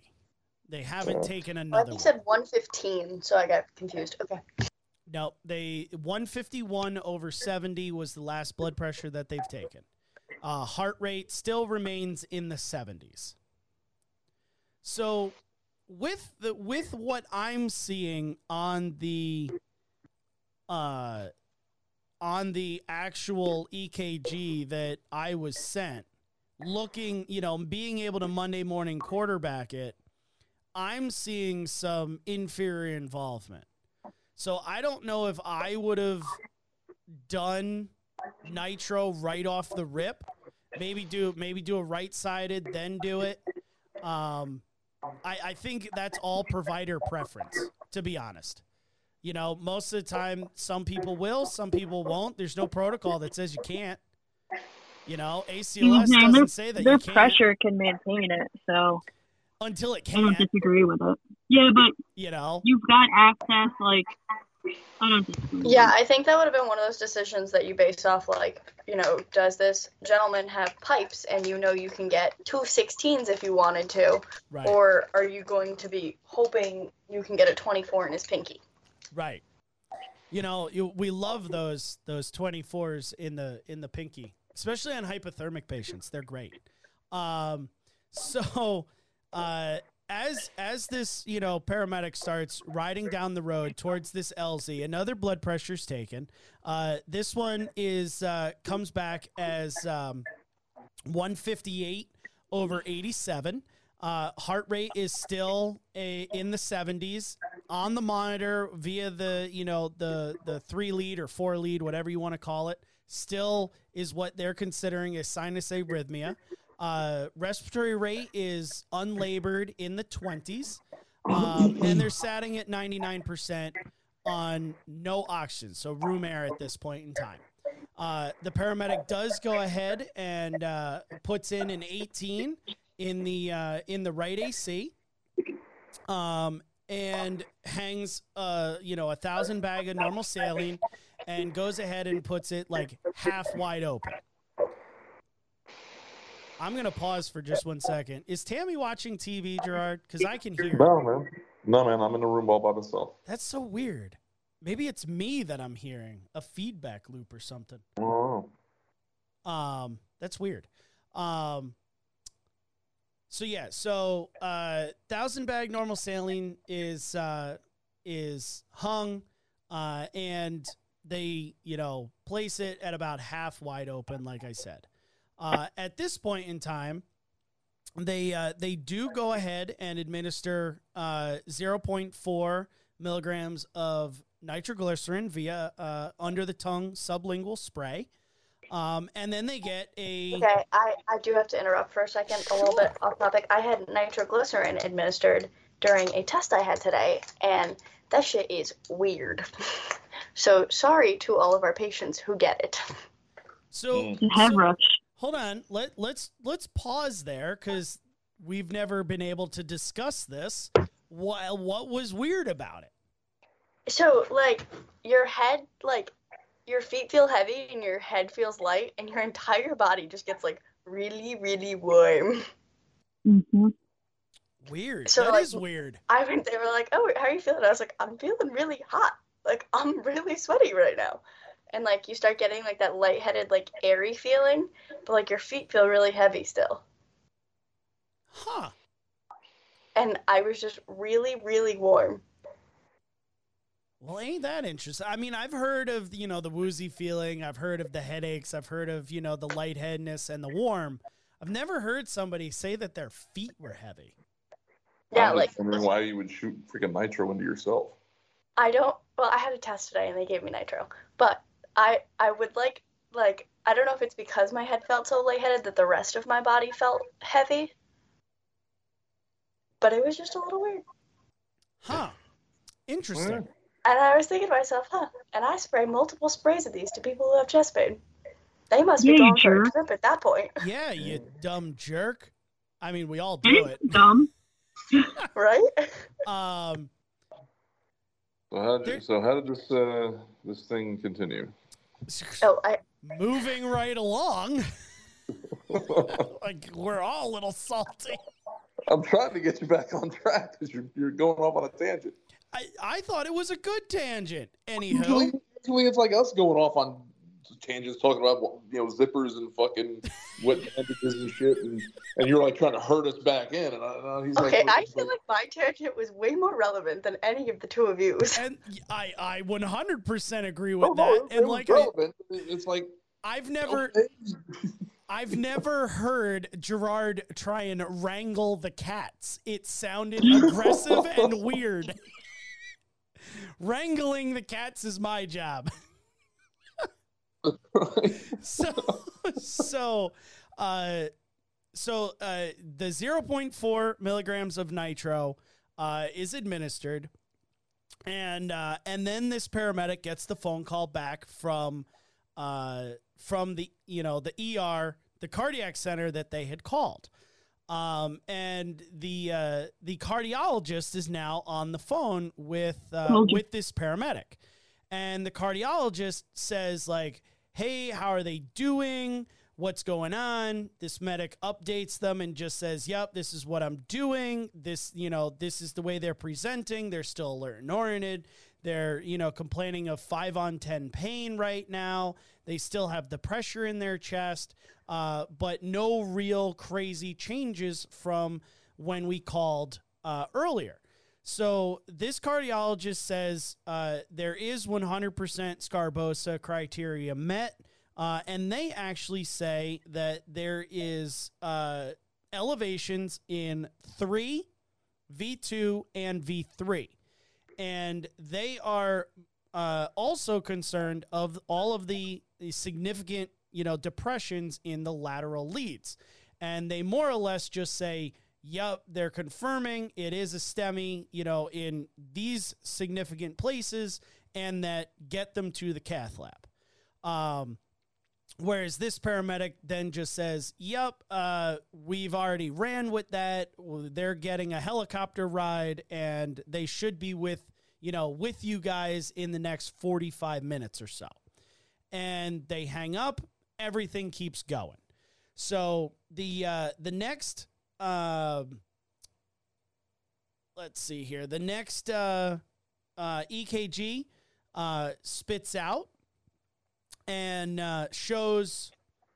They haven't Yeah. taken I another think you one. said 115, so I got confused. Okay. No, they 151 over 70 was the last blood pressure that they've taken. Uh, heart rate still remains in the 70s. So, with the with what I'm seeing on the uh on the actual EKG that I was sent, looking, you know, being able to Monday morning quarterback it, I'm seeing some inferior involvement. So I don't know if I would have done nitro right off the rip. Maybe do maybe do a right sided, then do it. Um, I, I think that's all provider preference, to be honest. You know, most of the time, some people will, some people won't. There's no protocol that says you can't. You know, ACLS Yeah, doesn't their, say that their you can't pressure can maintain it, so until it can't. I don't disagree with it. Yeah, but You know, you've got access. Like, I don't disagree. Yeah. I think that would have been one of those decisions that you base off like, you know, does this gentleman have pipes and you know you can get two 16s if you wanted to, right? or are you going to be hoping you can get a 24 in his pinky? Right. You know, you, we love those those 24s in the in the pinky, especially on hypothermic patients. They're great. Um, so uh, as as this you know paramedic starts riding down the road towards this LZ, another blood pressure's taken. Uh, this one is uh, comes back as um, 158 over 87. Uh, heart rate is still a, in the 70s on the monitor via the you know the the three lead or four lead whatever you want to call it still is what they're considering a sinus arrhythmia uh, respiratory rate is unlabored in the 20s um, and they're satting at 99% on no oxygen so room air at this point in time. Uh, the paramedic does go ahead and uh, puts in an 18 in the uh, in the right AC, um, and hangs uh, you know a thousand bag of normal saline, and goes ahead and puts it like half wide open. I'm gonna pause for just one second. Is Tammy watching TV, Gerard? Because I can hear. No, man. No, man, I'm in the room all by myself. That's so weird. Maybe it's me that I'm hearing a feedback loop or something. Oh. Um, that's weird. Um, so yeah, so uh, thousand bag normal saline is uh, is hung, uh, and they you know place it at about half wide open, like I said. Uh, at this point in time, they uh, they do go ahead and administer uh, 0.4 milligrams of nitroglycerin via uh, under the tongue sublingual spray. Um, and then they get a Okay, I, I do have to interrupt for a second, a little bit off topic. I had nitroglycerin administered during a test I had today, and that shit is weird. so sorry to all of our patients who get it. so, Mm. Head so- hold on let let's let's pause there because we've never been able to discuss this. What what was weird about it? So like your head, like your feet feel heavy and your head feels light, and your entire body just gets like really, really warm. hmm Weird. So, that like, is weird. I went. They were like, "Oh, how are you feeling?" I was like, "I'm feeling really hot. Like I'm really sweaty right now." And like you start getting like that lightheaded, like airy feeling, but like your feet feel really heavy still. Huh. And I was just really, really warm. Well, ain't that interesting? I mean, I've heard of you know the woozy feeling. I've heard of the headaches. I've heard of you know the lightheadedness and the warm. I've never heard somebody say that their feet were heavy. Yeah, I'm like just wondering why you would shoot freaking nitro into yourself. I don't. Well, I had a test today and they gave me nitro, but I I would like like I don't know if it's because my head felt so lightheaded that the rest of my body felt heavy. But it was just a little weird. Huh. Interesting. And I was thinking to myself, huh, and I spray multiple sprays of these to people who have chest pain. They must be Yeah, you going for a trip at that point, Yeah, you dumb jerk. I mean, we all do it. dumb. right? Um, So how did There- so how did this uh this thing continue? Oh, I moving right along. like we're all a little salty. I'm trying to get you back on track because you're you're going off on a tangent. I, I thought it was a good tangent. Usually, Anywho, usually it's like us going off on tangents, talking about you know zippers and fucking wet bandages and shit, and, and you're like trying to hurt us back in, and, I, and he's okay. like, I feel like my tangent was way more relevant than any of the two of yous. and I I 100% agree with no, that. it- it And was like I, it's like I've never okay. I've never heard Gerard try and wrangle the cats. It sounded aggressive and weird. Wrangling the cats is my job. so so uh so uh the 0.4 milligrams of nitro uh is administered and uh and then this paramedic gets the phone call back from uh from the you know the ER the cardiac center that they had called um and the uh the cardiologist is now on the phone with uh with this paramedic. And the cardiologist says like hey how are they doing? What's going on? This medic updates them and just says yep this is what i'm doing. This you know this is the way they're presenting. They're still alert and oriented they're you know complaining of 5 on 10 pain right now they still have the pressure in their chest uh, but no real crazy changes from when we called uh, earlier. So this cardiologist says uh, there is 100% Sgarbossa criteria met, uh, and they actually say that there is uh, elevations in three, V2, and V3, and they are uh, also concerned of all of the, the significant you know depressions in the lateral leads, and they more or less just say yep, they're confirming it is a STEMI, you know, in these significant places and that get them to the cath lab. Um, whereas this paramedic then just says, yep, uh, we've already ran with that. They're getting a helicopter ride and they should be with, you know, with you guys in the next 45 minutes or so. And they hang up, everything keeps going. So the uh, the next um, let's see here. The next uh, uh, EKG uh, spits out and uh, shows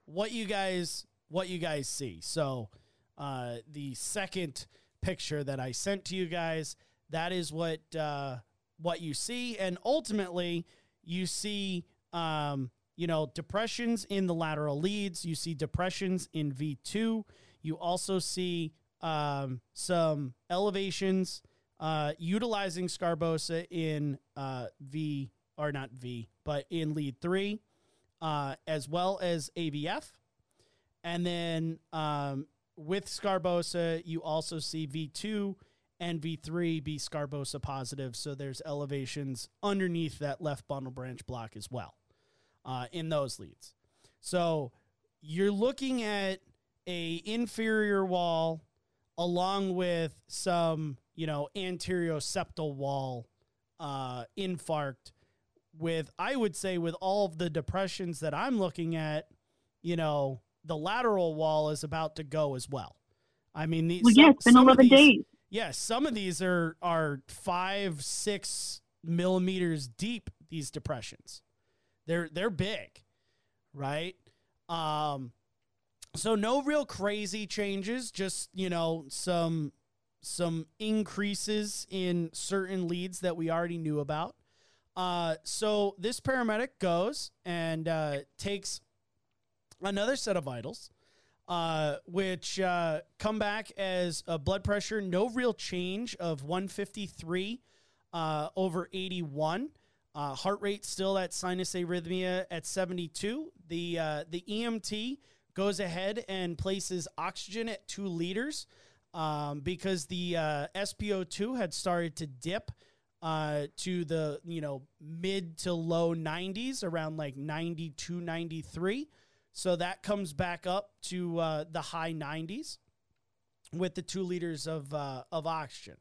what you guys what you guys see. So uh, the second picture that I sent to you guys, that is what uh, what you see, and ultimately you see um, you know depressions in the lateral leads. You see depressions in V two. You also see um, some elevations uh, utilizing Sgarbossa in uh, V or not V, but in lead three, uh, as well as AVF. And then um, with Sgarbossa, you also see V2 and V3 be Sgarbossa positive. So there's elevations underneath that left bundle branch block as well uh, in those leads. So you're looking at a inferior wall along with some, you know, anterior septal wall uh, infarct with, I would say, with all of the depressions that I'm looking at, you know, the lateral wall is about to go as well. I mean, these, Well, yeah, it's been some 11 these- days. Yeah, some of these are are five, six millimeters deep. These depressions, they're they're big, right? Um, so no real crazy changes. Just you know some some increases in certain leads that we already knew about. Uh, so this paramedic goes and uh, takes another set of vitals uh, which uh, come back as a blood pressure, no real change of 153 uh, over 81. Uh, heart rate still at sinus arrhythmia at 72. The uh, the EMT goes ahead and places oxygen at two liters um, because the uh, SpO2 had started to dip to the you know mid to low 90s, around like 92, 93. So that comes back up to uh, the high 90s with the two liters of uh, of oxygen.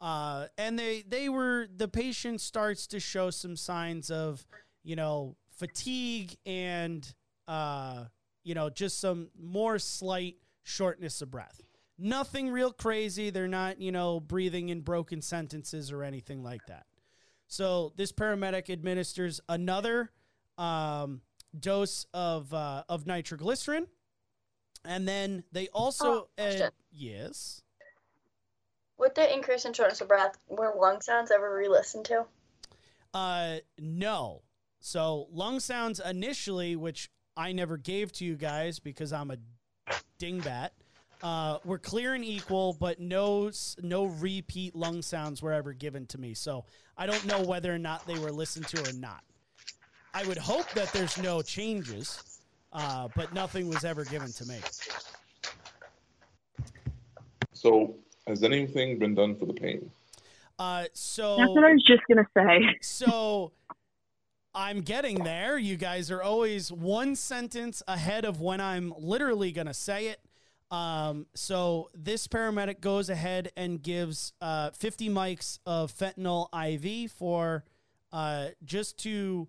Uh, and they they were the patient starts to show some signs of you know fatigue and uh, you know just some more slight shortness of breath. Nothing real crazy. They're not you know breathing in broken sentences or anything like that. So this paramedic administers another um, dose of uh, of nitroglycerin, and then they also Oh, uh, yes. With the increase in shortness of breath, were lung sounds ever re-listened to? Uh, no. So lung sounds initially, which I never gave to you guys because I'm a dingbat, uh, were clear and equal, but no no repeat lung sounds were ever given to me. So I don't know whether or not they were listened to or not. I would hope that there's no changes, uh, but nothing was ever given to me. So, has anything been done for the pain? Uh, so That's what I was just gonna say. So I'm getting there. You guys are always one sentence ahead of when I'm literally going to say it. Um, so this paramedic goes ahead and gives uh, 50 mics of fentanyl IV for uh, just to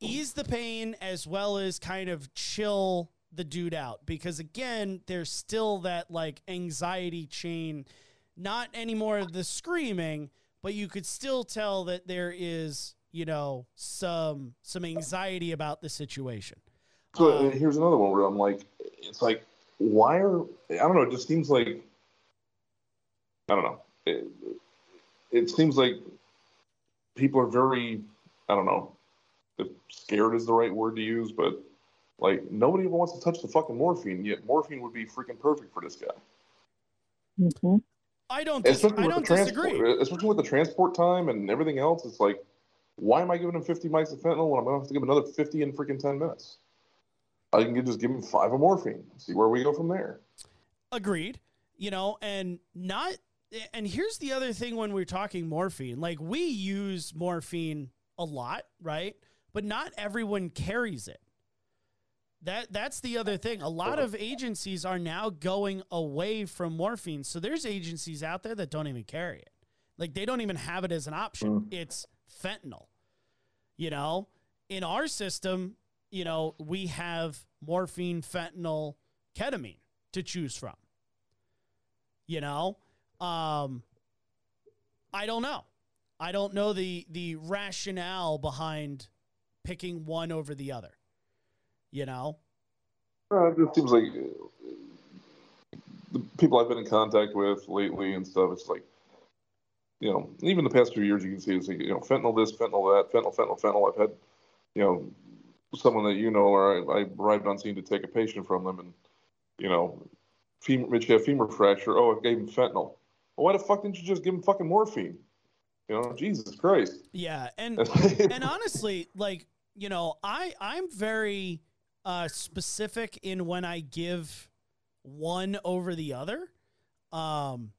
ease the pain as well as kind of chill the dude out because again there's still that like anxiety chain not anymore the screaming but you could still tell that there is you know some some anxiety about the situation So Um, uh, here's another one where I'm like, it's like, why are I don't know? It just seems like I don't know. It, it seems like people are very I don't know if scared is the right word to use, but like nobody ever wants to touch the fucking morphine. Yet morphine would be freaking perfect for this guy. Mhm. i don't dis- Especially i with don't transport, disagree especially with the transport time and everything else. It's like, why am I giving him 50 mics of fentanyl when I'm gonna have to give him another 50 in freaking 10 minutes? I can just give him five of morphine. See where we go from there. agreed you know and not and here's the other thing when we're talking morphine like we use morphine a lot right but not everyone carries it. That that's the other thing. A lot of agencies are now going away from morphine. So there's agencies out there that don't even carry it. Like they don't even have it as an option. It's fentanyl. You know in our system you know we have morphine fentanyl ketamine to choose from. You know Um, I don't know. I don't know the the rationale behind picking one over the other. You know, Uh, it seems like uh, the people I've been in contact with lately and stuff. It's like, you know, even the past few years, you can see it's like, you know, fentanyl this, fentanyl that, fentanyl, fentanyl, fentanyl. I've had, you know, someone that you know, or I, I arrived on scene to take a patient from them, and you know, femur, midshaft femur fracture. Oh, I gave him fentanyl. Well, why the fuck didn't you just give him fucking morphine? You know, Jesus Christ. yeah, and and honestly, like you know, I I'm very uh, specific in when I give one over the other. Um,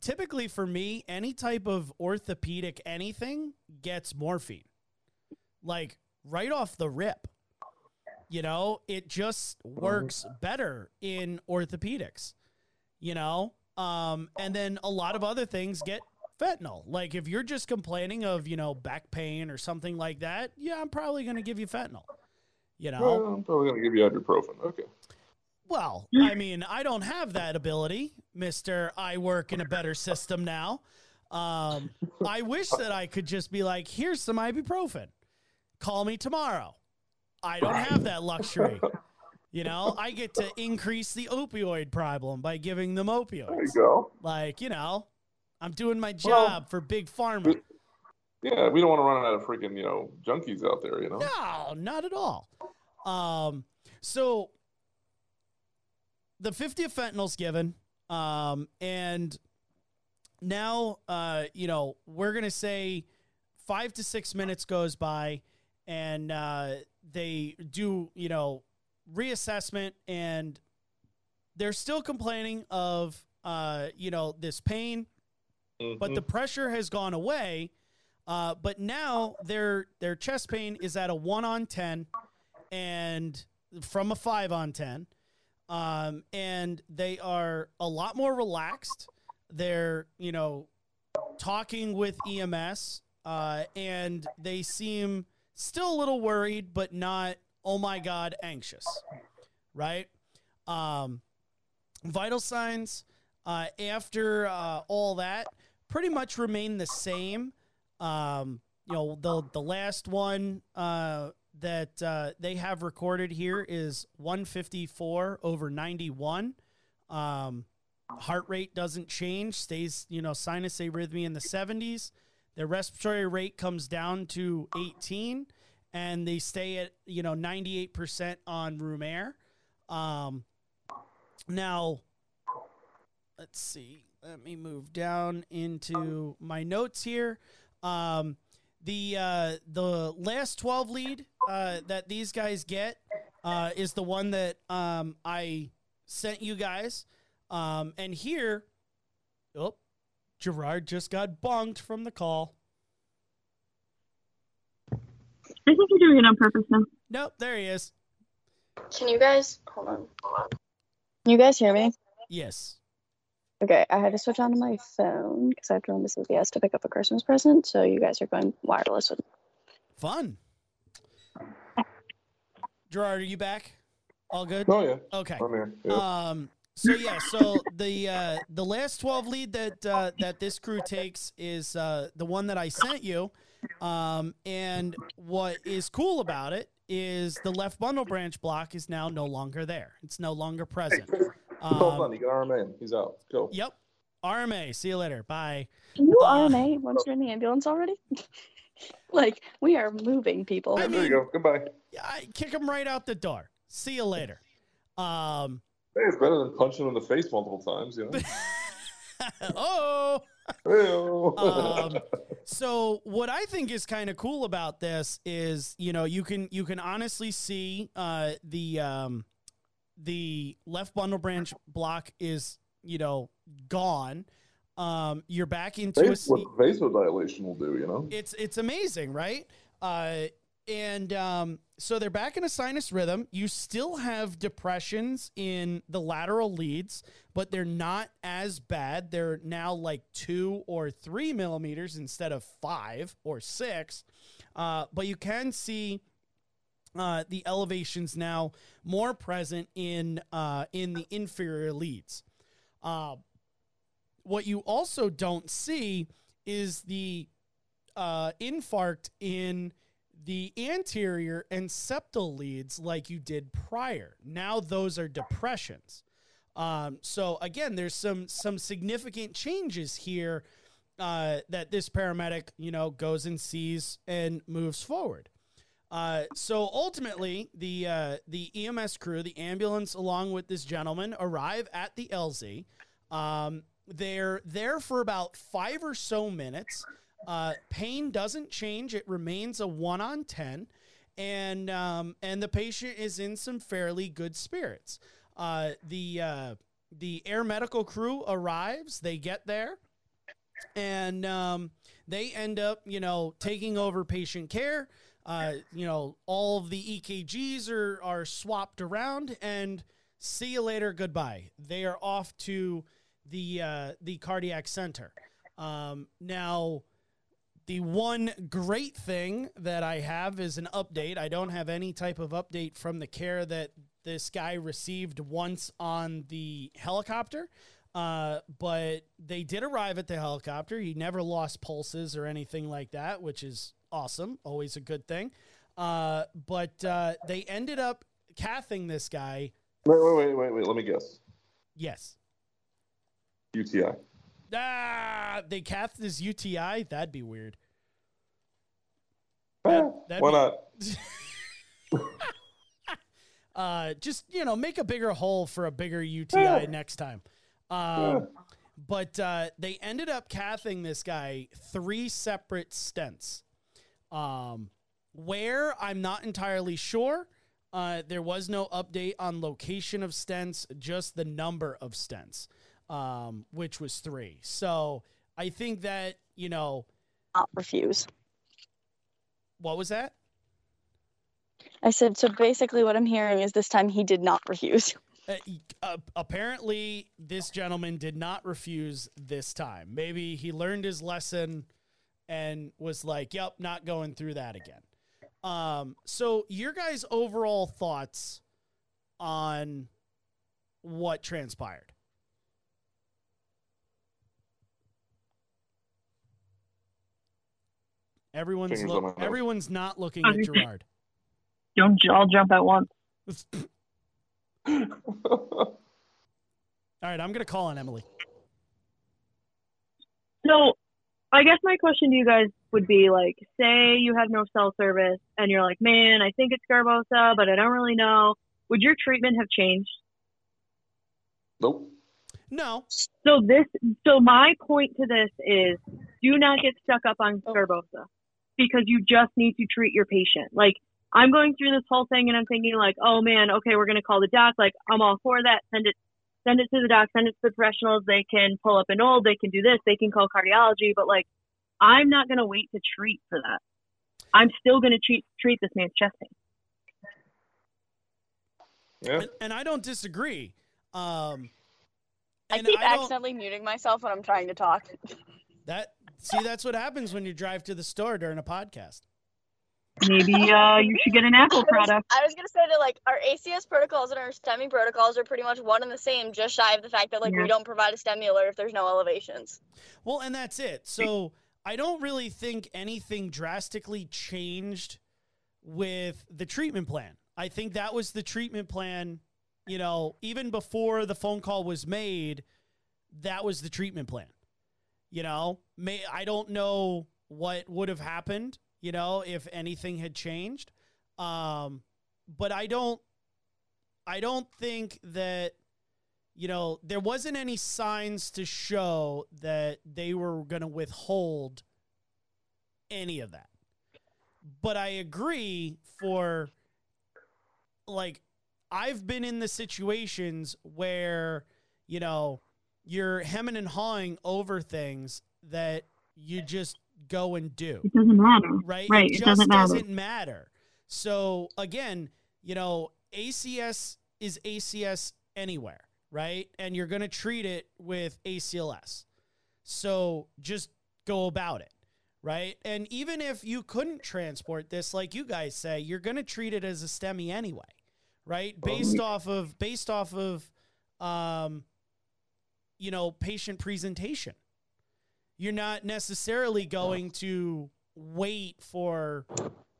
typically for me, any type of orthopedic anything gets morphine, like right off the rip. You know, it just works better in orthopedics. You know, um, and then a lot of other things get fentanyl. Like if you're just complaining of, you know, back pain or something like that, yeah, I'm probably going to give you fentanyl. You know, Well, I'm probably gonna give you ibuprofen. Okay. well, I mean, I don't have that ability, Mister. I work in a better system now. Um, I wish that I could just be like, "Here's some ibuprofen. Call me tomorrow." I don't have that luxury. You know, I get to increase the opioid problem by giving them opioids. There you go. Like, you know, I'm doing my Well, job for big pharma. Yeah, we don't want to run out of freaking you know junkies out there. You know. No, not at all. Um, so the 50th fentanyl's given. Um, and now, uh, you know, we're going to say five to six minutes goes by and uh, they do, you know, reassessment and they're still complaining of, uh, you know, this pain but the pressure has gone away. Uh, but now their their chest pain is at a one on ten, and from a five on ten, um, and they are a lot more relaxed. They're you know talking with EMS, uh, and they seem still a little worried, but not oh my god anxious, right? Um, vital signs uh, after uh, all that pretty much remain the same. Um, you know, the the last one uh, that uh, they have recorded here is 154 over 91. Um, heart rate doesn't change, stays you know sinus arrhythmia in the 70s. Their respiratory rate comes down to 18, and they stay at you know 98% on room air. Um, now, let's see. Let me move down into my notes here. Um, the uh, the last 12 lead uh, that these guys get uh, is the one that um, I sent you guys. Um, and here, oh, Gerard just got bonked from the call. I think you're doing it on purpose now. Nope, there he is. Can you guys hold on? Can you guys hear me? Yes. Okay, I had to switch on to my phone because I have to run to CVS to pick up a Christmas present. So you guys are going wireless with. Fun. Gerard, are you back? All good? Oh yeah. Okay. I'm here. Yeah. Um. So yeah. So the uh, the last twelve lead that uh, that this crew takes is uh, the one that I sent you. Um. And what is cool about it is the left bundle branch block is now no longer there. It's no longer present. Hold Um, on, you got RMA. He's out. Go. yep. RMA. See you later. Bye. Can you Uh, RMA once you're in the ambulance already? like we are moving people. I there you go. Goodbye. Yeah, I kick him right out the door. See you later. Um. Hey, it's better than punching him in the face multiple times. You know. oh. Um, so what I think is kind of cool about this is, you know, you can you can honestly see uh, the um, the left bundle branch block is you know gone. Um, you're back into a Face- se- what vasodilation will do, you know. it's it's amazing, right? Uh, and um, so they're back in a sinus rhythm. You still have depressions in the lateral leads, but they're not as bad. They're now like two or three millimeters instead of five or six. Uh, but you can see uh, the elevations now more present in uh, in the inferior leads. Uh, what you also don't see is the uh, infarct in the anterior and septal leads like you did prior. Now those are depressions. Um, so again, there's some some significant changes here uh, that this paramedic, you know, goes and sees and moves forward. Uh, so ultimately, the uh, the EMS crew, the ambulance, along with this gentleman, arrive at the LZ. Um, they're there for about five or so minutes. Uh, pain doesn't change; it remains a one on ten, and um, and the patient is in some fairly good spirits. Uh, the uh, the air medical crew arrives. They get there, and um, they end up, you know, taking over patient care. Uh, you know, all of the EKGs are are swapped around, and see you later, goodbye. They are off to the uh, the cardiac center. Um, now, the one great thing that I have is an update. I don't have any type of update from the care that this guy received once on the helicopter. Uh, but they did arrive at the helicopter. He never lost pulses or anything like that, which is awesome. Always a good thing. Uh, but uh, they ended up cathing this guy. Wait, wait, wait, wait, wait. Let me guess. Yes. UTI. Ah, they cathed his UTI. That'd be weird. Eh, That- why be- not? uh, just you know, make a bigger hole for a bigger UTI next time. Um, but uh, they ended up cathing this guy three separate stents. Um, where I'm not entirely sure. Uh, there was no update on location of stents, just the number of stents, um, which was three. So I think that you know Not refuse. what was that? I said, so basically what I'm hearing is this time he did not refuse. Uh, uh, apparently, this gentleman did not refuse this time. Maybe he learned his lesson and was like, "Yep, not going through that again." Um, so, your guys' overall thoughts on what transpired? Everyone's Fingers look, on my nose. everyone's not looking at was gonna say- Gerard. Don't all jump at once. All right, I'm gonna call on Emily. So, I guess my question to you guys would be like, say you have no cell service and you're like, man, I think it's Sgarbossa, but I don't really know. Would your treatment have changed? nope. No, So this, so my point to this is, do not get stuck up on oh. Sgarbossa because you just need to treat your patient. Like I'm going through this whole thing and I'm thinking like, oh man, okay, we're gonna call the doc. Like I'm all for that. Send it, send it to the doc. Send it to the professionals. They can pull up an old. They can do this. They can call cardiology. But like, I'm not gonna wait to treat for that. I'm still gonna treat treat this man's chest pain. Yeah. and, and I don't disagree. Um, I and keep I don't- accidentally muting myself when I'm trying to talk. That see, that's what happens when you drive to the store during a podcast. Maybe uh, you should get an Apple I was, product. I was gonna say that like our ACS protocols and our STEMI protocols are pretty much one and the same, just shy of the fact that like Yeah. we don't provide a STEMI alert if there's no elevations. Well, and that's it. So I don't really think anything drastically changed with the treatment plan. I think that was the treatment plan. You know, even before the phone call was made, that was the treatment plan. You know, may I don't know what would have happened. You know, if anything had changed, um, but I don't. I don't think that you know, there wasn't any signs to show that they were going to withhold any of that. But I agree for like I've been in the situations where, you know, you're hemming and hawing over things that you just go and do It doesn't matter. right? Right, It it doesn't matter. doesn't matter. So again, you know, ACS is ACS anywhere, right? And you're going to treat it with ACLS. So just go about it, right? And even if you couldn't transport this, like you guys say, you're going to treat it as a STEMI anyway, right? Based off of based off of um you know, patient presentation. You're not necessarily going to wait for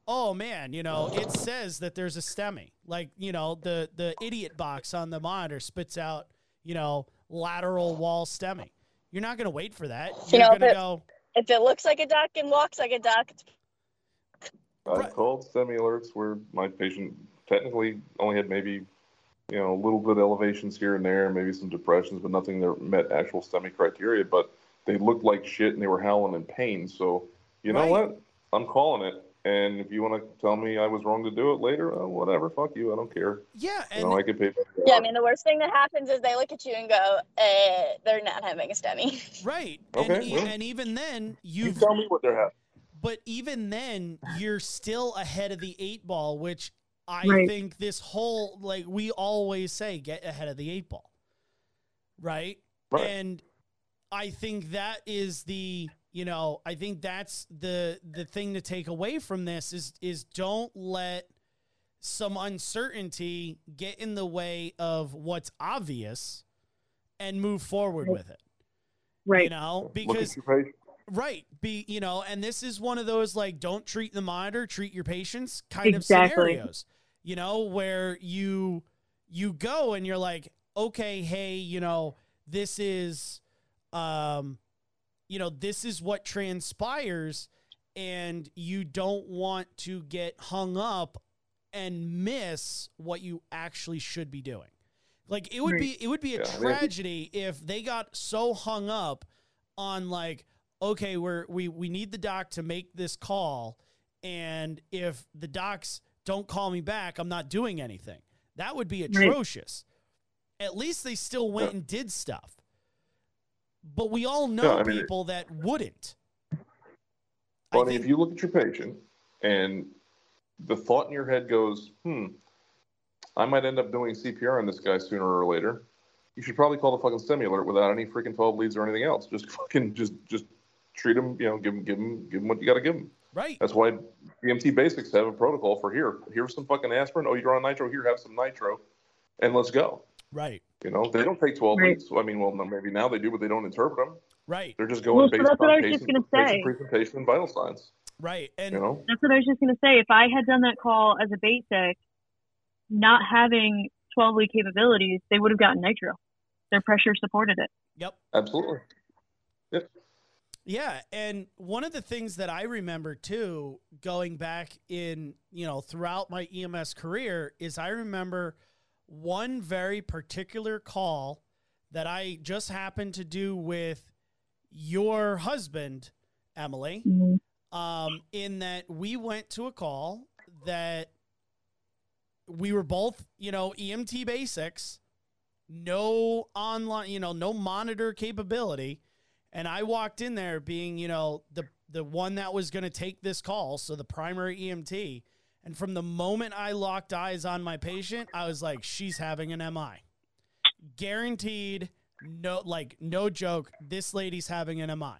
oh man, you know, it says that there's a STEMI. Like, you know, the the idiot box on the monitor spits out, you know, lateral wall STEMI. You're not going to wait for that. You You're know, going to go, If it looks like a duck and walks like a duck, I've uh, called STEMI alerts where my patient technically only had maybe, you know, a little bit of elevations here and there, maybe some depressions, but nothing that met actual STEMI criteria. But they looked like shit and they were howling in pain. So, you know Right. what? I'm calling it. And if you want to tell me I was wrong to do it later, uh, whatever. Fuck you. I don't care. yeah, You and know, I could pay. yeah. I mean, the worst thing that happens is they look at you and go, uh, "They're not having a STEMI." right. Okay, and, well. and even then, You you've tell me what they're having. But even then, you're still ahead of the eight ball, which I Right. think this whole like we always say, get ahead of the eight ball, right? Right. And I think that is the you know I think that's the the thing to take away from this is is don't let some uncertainty get in the way of what's obvious and move forward with it. Right. You know, because at your patient. Right. Be you know, and this is one of those like don't treat the monitor, treat your patients kind Exactly. of scenarios. You know, where you you go and you're like, okay, hey, you know, this is um you know, this is what transpires and you don't want to get hung up and miss what you actually should be doing. Like it would be it would be a Yeah, tragedy if they got so hung up on like okay we're we we need the doc to make this call and if the docs don't call me back i'm not doing anything. That would be atrocious. At least they still went and did stuff but we all know I mean, people that wouldn't Well, I mean, think- if you look at your patient and the thought in your head goes, hmm, I might end up doing CPR on this guy sooner or later, you should probably call the fucking STEMI alert without any freaking 12 leads or anything else. Just fucking, just, just treat him, you know, give him, give him, give him what you got to give him. right That's why EMT basics have a protocol for here, here's some fucking aspirin. Oh, you're on nitro, here, have some nitro and let's go. Right You know, they don't take 12 Right. leads. I mean, well, no, maybe now they do, but they don't interpret them. right They're just going Well, so based that's what I on was just patient, gonna patient say. presentation and vital signs, right and you know? That's what I was just going to say. If I had done that call as a basic, not having 12 lead capabilities, they would have gotten nitro. Their pressure supported it. yep Absolutely. Yep. Yeah, and one of the things that I remember too, going back in, you know, throughout my EMS career, is I remember one very particular call that I just happened to do with your husband, Emily, um, in that we went to a call that we were both, you know, EMT basics, no online, you know, no monitor capability. And I walked in there being, you know, the the one that was going to take this call, so the primary EMT. And from the moment I locked eyes on my patient, I was like, she's having an MI. Guaranteed, no like no joke, this lady's having an MI.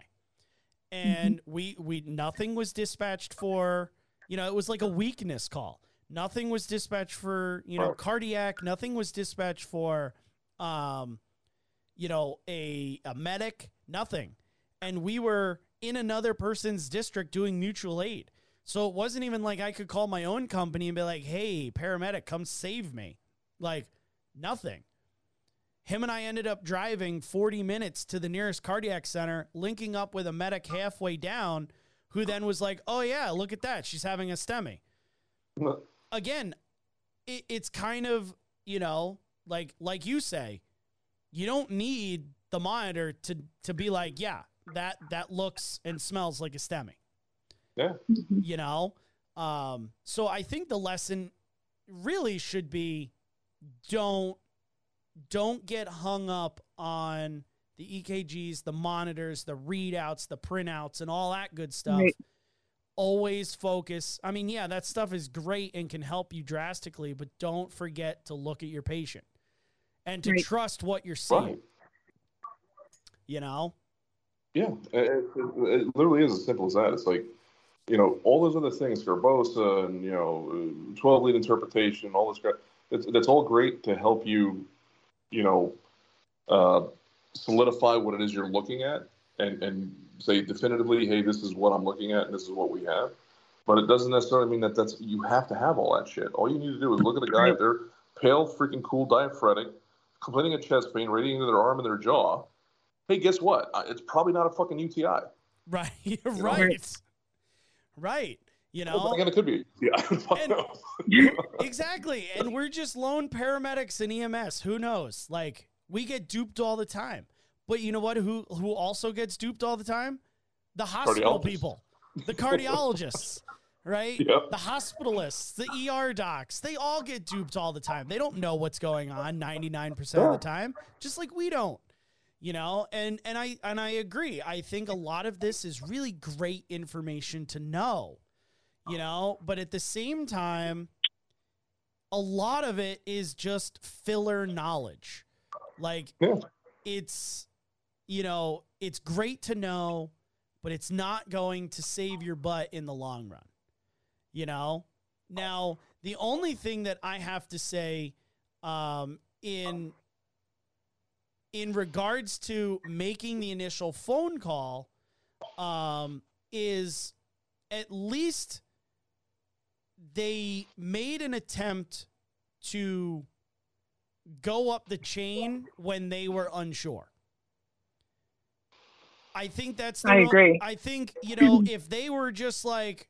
And we we nothing was dispatched for, you know, it was like a weakness call. Nothing was dispatched for, you know, cardiac, nothing was dispatched for um you know, a a medic, nothing. And we were in another person's district doing mutual aid. So it wasn't even like I could call my own company and be like, "Hey, paramedic, come save me." Like nothing. Him and I ended up driving 40 minutes to the nearest cardiac center, linking up with a medic halfway down who then was like, "Oh yeah, look at that. She's having a STEMI." again, it, it's kind of you know like like you say, you don't need the monitor to to be like, yeah, that that looks and smells like a STEMI. Yeah. You know, um, so I think the lesson really should be don't don't get hung up on the EKGs, the monitors, the readouts, the printouts, and all that good stuff Right. always focus. I mean, yeah, that stuff is great and can help you drastically, but don't forget to look at your patient and to Right. trust what you're seeing. Right. You know? Yeah, it, it, it literally is as simple as that. It's like, you know, all those other things, Sgarbossa and, you know, 12 lead interpretation, all this crap, that's, that's all great to help you, you know, uh, solidify what it is you're looking at and, and say definitively, hey, this is what I'm looking at and this is what we have. But it doesn't necessarily mean that that's you have to have all that shit. All you need to do is look at a guy, they're pale, freaking cool, diaphoretic, complaining of chest pain, radiating to their arm and their jaw. Hey, guess what? Uh, It's probably not a fucking UTI. Right. right. Right. You know? it could be. Yeah. And- exactly. And we're just lone paramedics in EMS. Who knows? Like we get duped all the time. But you know what? Who who also gets duped all the time? The hospital people, the cardiologists, right? Yep. The hospitalists, the ER docs. They all get duped all the time. They don't know what's going on ninety nine percent of the time, just like we don't. You know, and and I and I agree. I think a lot of this is really great information to know you know but at the same time a lot of it is just filler knowledge like Yeah. it's you know it's great to know but it's not going to save your butt in the long run you know now the only thing that i have to say um in in regards to making the initial phone call um is at least they made an attempt to go up the chain when they were unsure. I think that's the I agree. I think, you know, if they were just like,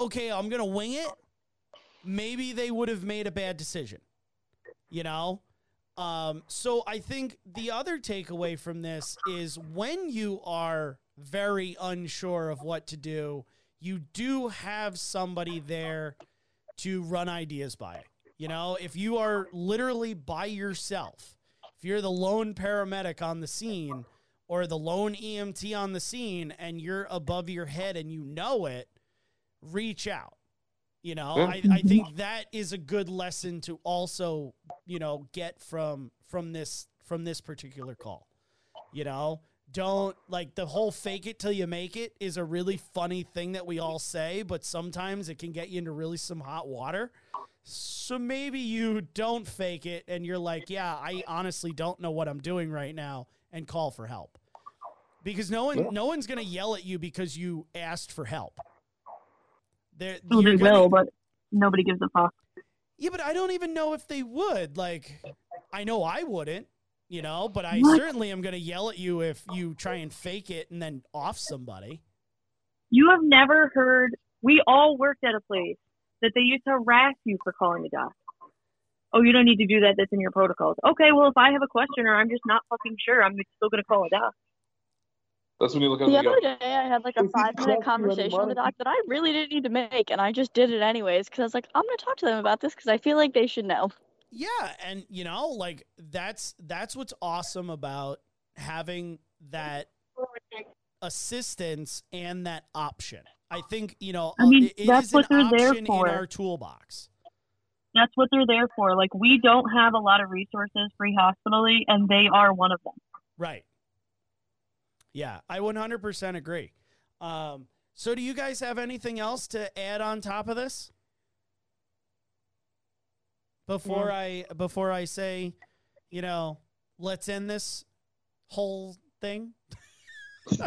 okay, I'm going to wing it, maybe they would have made a bad decision. You know? Um, so I think the other takeaway from this is when you are very unsure of what to do, you do have somebody there to run ideas by. You know, if you are literally by yourself, if you're the lone paramedic on the scene or the lone EMT on the scene and you're above your head and you know it, reach out. You know. I, I think that is a good lesson to also, you know, get from from this from this particular call. You know, don't like the whole fake it till you make it is a really funny thing that we all say, but sometimes it can get you into really some hot water. So maybe you don't fake it and you're like, yeah, I honestly don't know what I'm doing right now and call for help. Because no one no one's going to yell at you because you asked for help. They're, Well, they gonna- will, but nobody gives a fuck. yeah, but I don't even know if they would. Like, I know I wouldn't, you know, but I What? certainly am going to yell at you if you try and fake it and then off somebody. You have never heard. We all worked at a place that they used to harass you for calling a doc. Oh, you don't need to do that. That's in your protocols. Okay, well, if I have a question or I'm just not fucking sure, I'm still gonna call a doc. That's when you look at The the other day, I had like a five minute conversation with a doc that I really didn't need to make, and I just did it anyways because I was like, I'm gonna talk to them about this because I feel like they should know. Yeah, and you know, like that's that's what's awesome about having that assistance and that option. I think you know, I mean, uh, it- it that's is what an they're there for. in our toolbox. That's what they're there for. Like we don't have a lot of resources free hospitally, and they are one of them. Right. Yeah, I 100% agree. Um, so, do you guys have anything else to add on top of this? Before I before I say, you know, let's end this whole thing.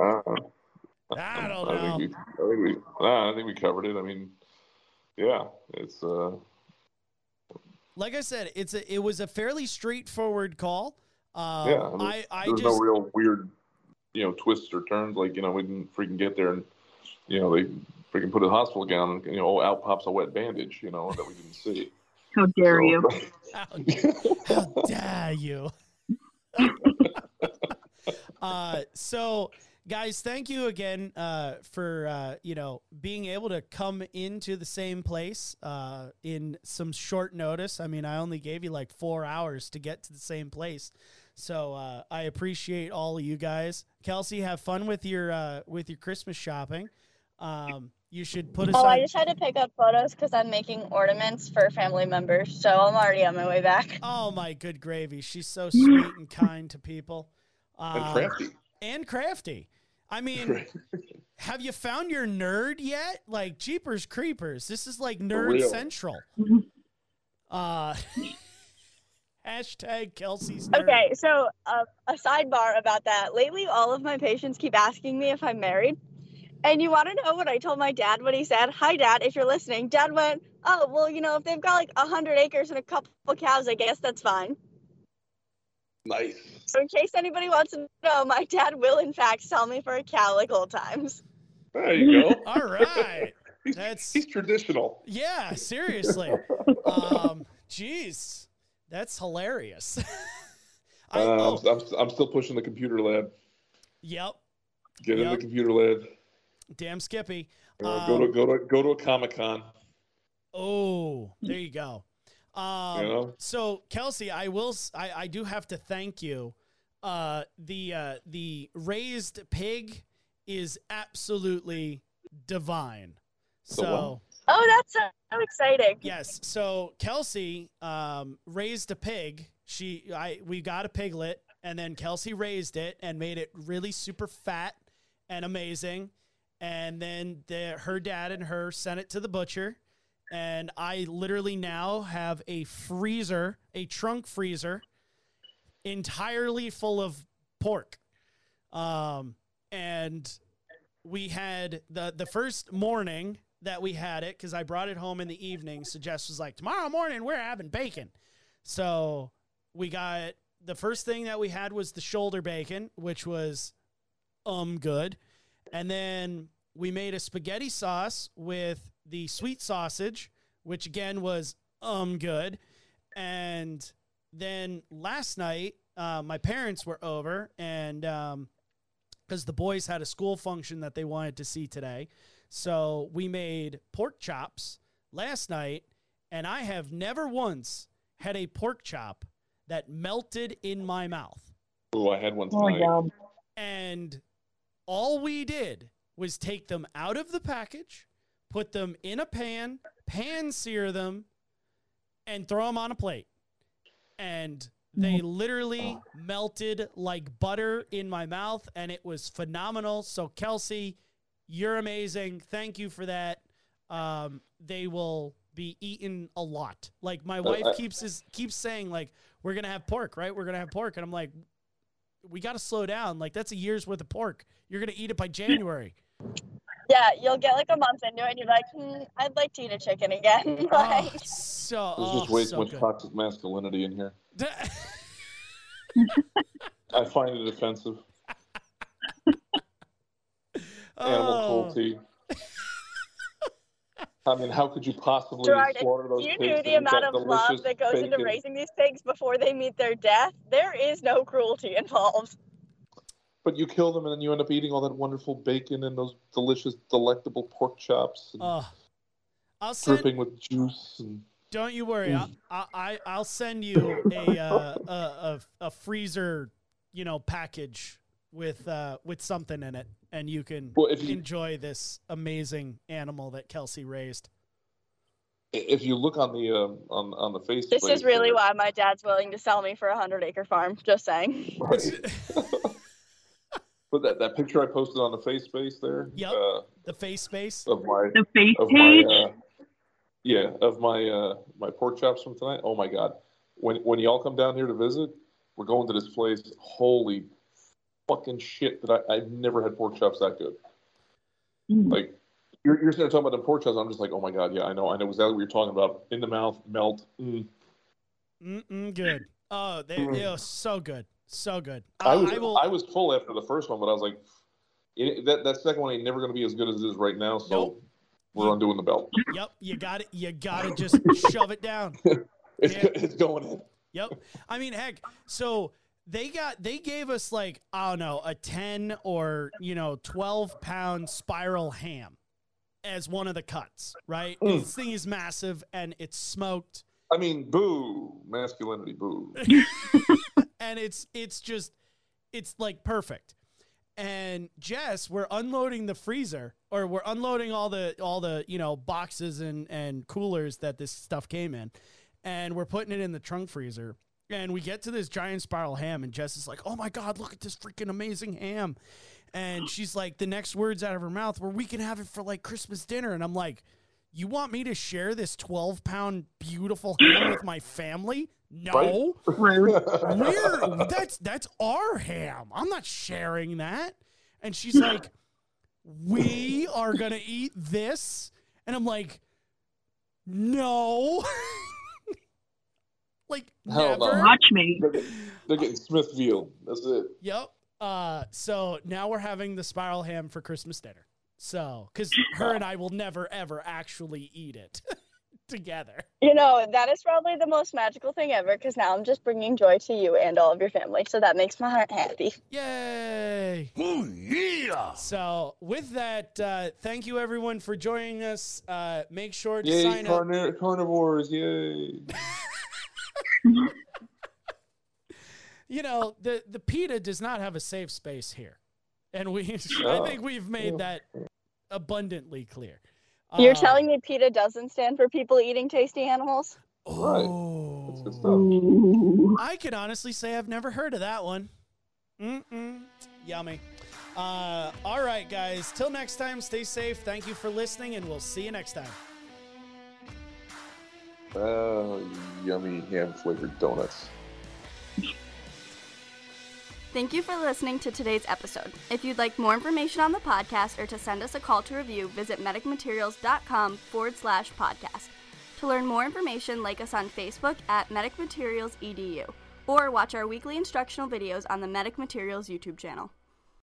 Uh, I don't I know. think we, I think we, nah, I think we covered it. I mean, yeah, it's uh, Like I said, it's a it was a fairly straightforward call. Um, yeah. I, mean, I I there's just no real weird, you know, twists or turns. Like you know, we didn't freaking get there, and you know, they freaking put a hospital gown, and you know, out pops a wet bandage, you know, that we didn't see. How dare So- you? how, how dare you? uh, so, guys, thank you again uh, for uh, you know being able to come into the same place uh, in some short notice. I mean, I only gave you like four hours to get to the same place, so uh, I appreciate all of you guys. Kelsey, have fun with your uh, with your Christmas shopping. Um, you should put us Oh. I just had to pick up photos because I'm making ornaments for family members, so I'm already on my way back. Oh my good gravy! She's so sweet and kind to people, and Um, crafty. and crafty. I mean, have you found your nerd yet? Like Jeepers Creepers, this is like nerd central. Uh, Hashtag Kelsey's nerd. Okay, so uh, a sidebar about that. Lately, all of my patients keep asking me if I'm married. And you want to know what I told my dad when he said, Hi, dad, if you're listening? Dad went, Oh, well, you know, if they've got like 100 acres and a couple cows, I guess that's fine. Nice. So, in case anybody wants to know, my dad will, in fact, sell me for a cow like old times. There you go. All right. He's, That's- he's traditional. Yeah, seriously. Um, jeez, that's hilarious. I, Uh, oh, I'm, I'm, still pushing the computer lab. yep. Get in the computer lab. Damn Skippy. Uh, go to Um, go to go to a comic con. Oh, there you go. Um, You know? So Kelsey, I will. I, I do have to thank you. Uh, the uh, the raised pig is absolutely divine. The? So Oh, that's so exciting. yes, so Kelsey um, raised a pig. She I we got a piglet, and then Kelsey raised it and made it really super fat and amazing. And then the, her dad and her sent it to the butcher. And I literally now have a freezer, a trunk freezer, entirely full of pork. Um, and we had the the first morning that we had it because I brought it home in the evening. So Jess was like, "Tomorrow morning we're having bacon." So we got the first thing that we had was the shoulder bacon, which was um good, and then we made a spaghetti sauce with the sweet sausage, which again was um good, and then last night uh, my parents were over and um because the boys had a school function that they wanted to see today. So we made pork chops last night, and I have never once had a pork chop that melted in my mouth. Oh, I had one oh, tonight. yum. And all we did was take them out of the package, put them in a pan, pan sear them, and throw them on a plate. And they mm. literally melted like butter in my mouth, and it was phenomenal. So, Kelsey, you're amazing. Thank you for that. Um, they will be eaten a lot. Like my wife I- keeps is keeps saying, like, we're gonna have pork, right? We're gonna have pork, and I'm like, we got to slow down. Like that's a year's worth of pork. You're gonna eat it by January. Yeah, you'll get like a month into it and you're like, hmm, I'd like to eat a chicken again. oh, so There's oh, just way too so much good. toxic masculinity in here. I find it offensive. Animal Oh, cruelty. I mean, how could you possibly Gerard, slaughter those you pigs knew to the amount of love that goes into raising these pigs before they meet their death, there is no cruelty involved. But you kill them and then you end up eating all that wonderful bacon and those delicious, delectable pork chops and oh. I'll send. dripping with juice. And Don't you worry. I, I I- I'll send you a uh, a, a a freezer, you know, package with uh with something in it, and you can well, if you enjoy this amazing animal that Kelsey raised. if you look on the um, on on the face, This is really there- why my dad's willing to sell me for a hundred acre farm. Just saying. But that, that picture I posted on the face space there, Yep. uh, the face space. of my The face of my page. uh, yeah of my uh, my pork chops from tonight. Oh my god! When when y'all come down here to visit, we're going to this place. Holy fucking shit! That I I've never had pork chops that good. Mm. Like you're you're sitting there talking about the pork chops. I'm just like, oh my god, yeah, I know, I know exactly what you're talking about. In the mouth, melt. Mm. Mm-mm, good. Oh, they, Mm. they are so good, so good. I Uh, was I I, was full after the first one, but I was like, it, that that second one ain't never going to be as good as it is right now. So Nope. we're undoing the belt. Yep, you got it. You got to just shove it down. It's Yeah. it's going in. Yep. I mean, heck. So they got they gave us like I don't know a ten or you know twelve pound spiral ham as one of the cuts. Right. Mm. This thing is massive and it's smoked I mean, boo, masculinity, boo. and it's it's just it's like perfect. And Jess, we're unloading the freezer or we're unloading all the all the, you know, boxes and and coolers that this stuff came in. And we're putting it in the trunk freezer. And we get to this giant spiral ham and Jess is like, "Oh my god, look at this freaking amazing ham." And she's like the next words out of her mouth were, "We can have it for like Christmas dinner." And I'm like, You want me to share this 12 pound beautiful ham with my family? No. We're that's that's our ham. I'm not sharing that. And she's like, We are gonna eat this. And I'm like, No. like Hell no. never. Watch me. They're getting, they're getting Smithfield. That's it. Yep. Uh, so now we're having the spiral ham for Christmas dinner. So, because her and I will never ever actually eat it together. You know, that is probably the most magical thing ever because now I'm just bringing joy to you and all of your family. So that makes my heart happy. Yay! Oh, yeah. So, with that, uh, thank you everyone for joining us. Uh, make sure to Yay, sign up. carni- carnivores! Yay! You know, the the PETA does not have a safe space here, and we I think we've made that abundantly clear. You're Uh, telling me PETA doesn't stand for people eating tasty animals? Right. Oh. That's good stuff. I can honestly say I've never heard of that one. Mm-mm. Yummy. Uh, all right, guys. Till next time, stay safe. Thank you for listening, and we'll see you next time. Oh, yummy ham flavored donuts. Thank you for listening to today's episode. If you'd like more information on the podcast or to send us a call to review, visit medicmaterials.com forward slash podcast. To learn more information, like us on Facebook at Medic Materials EDU or watch our weekly instructional videos on the Medic Materials YouTube channel.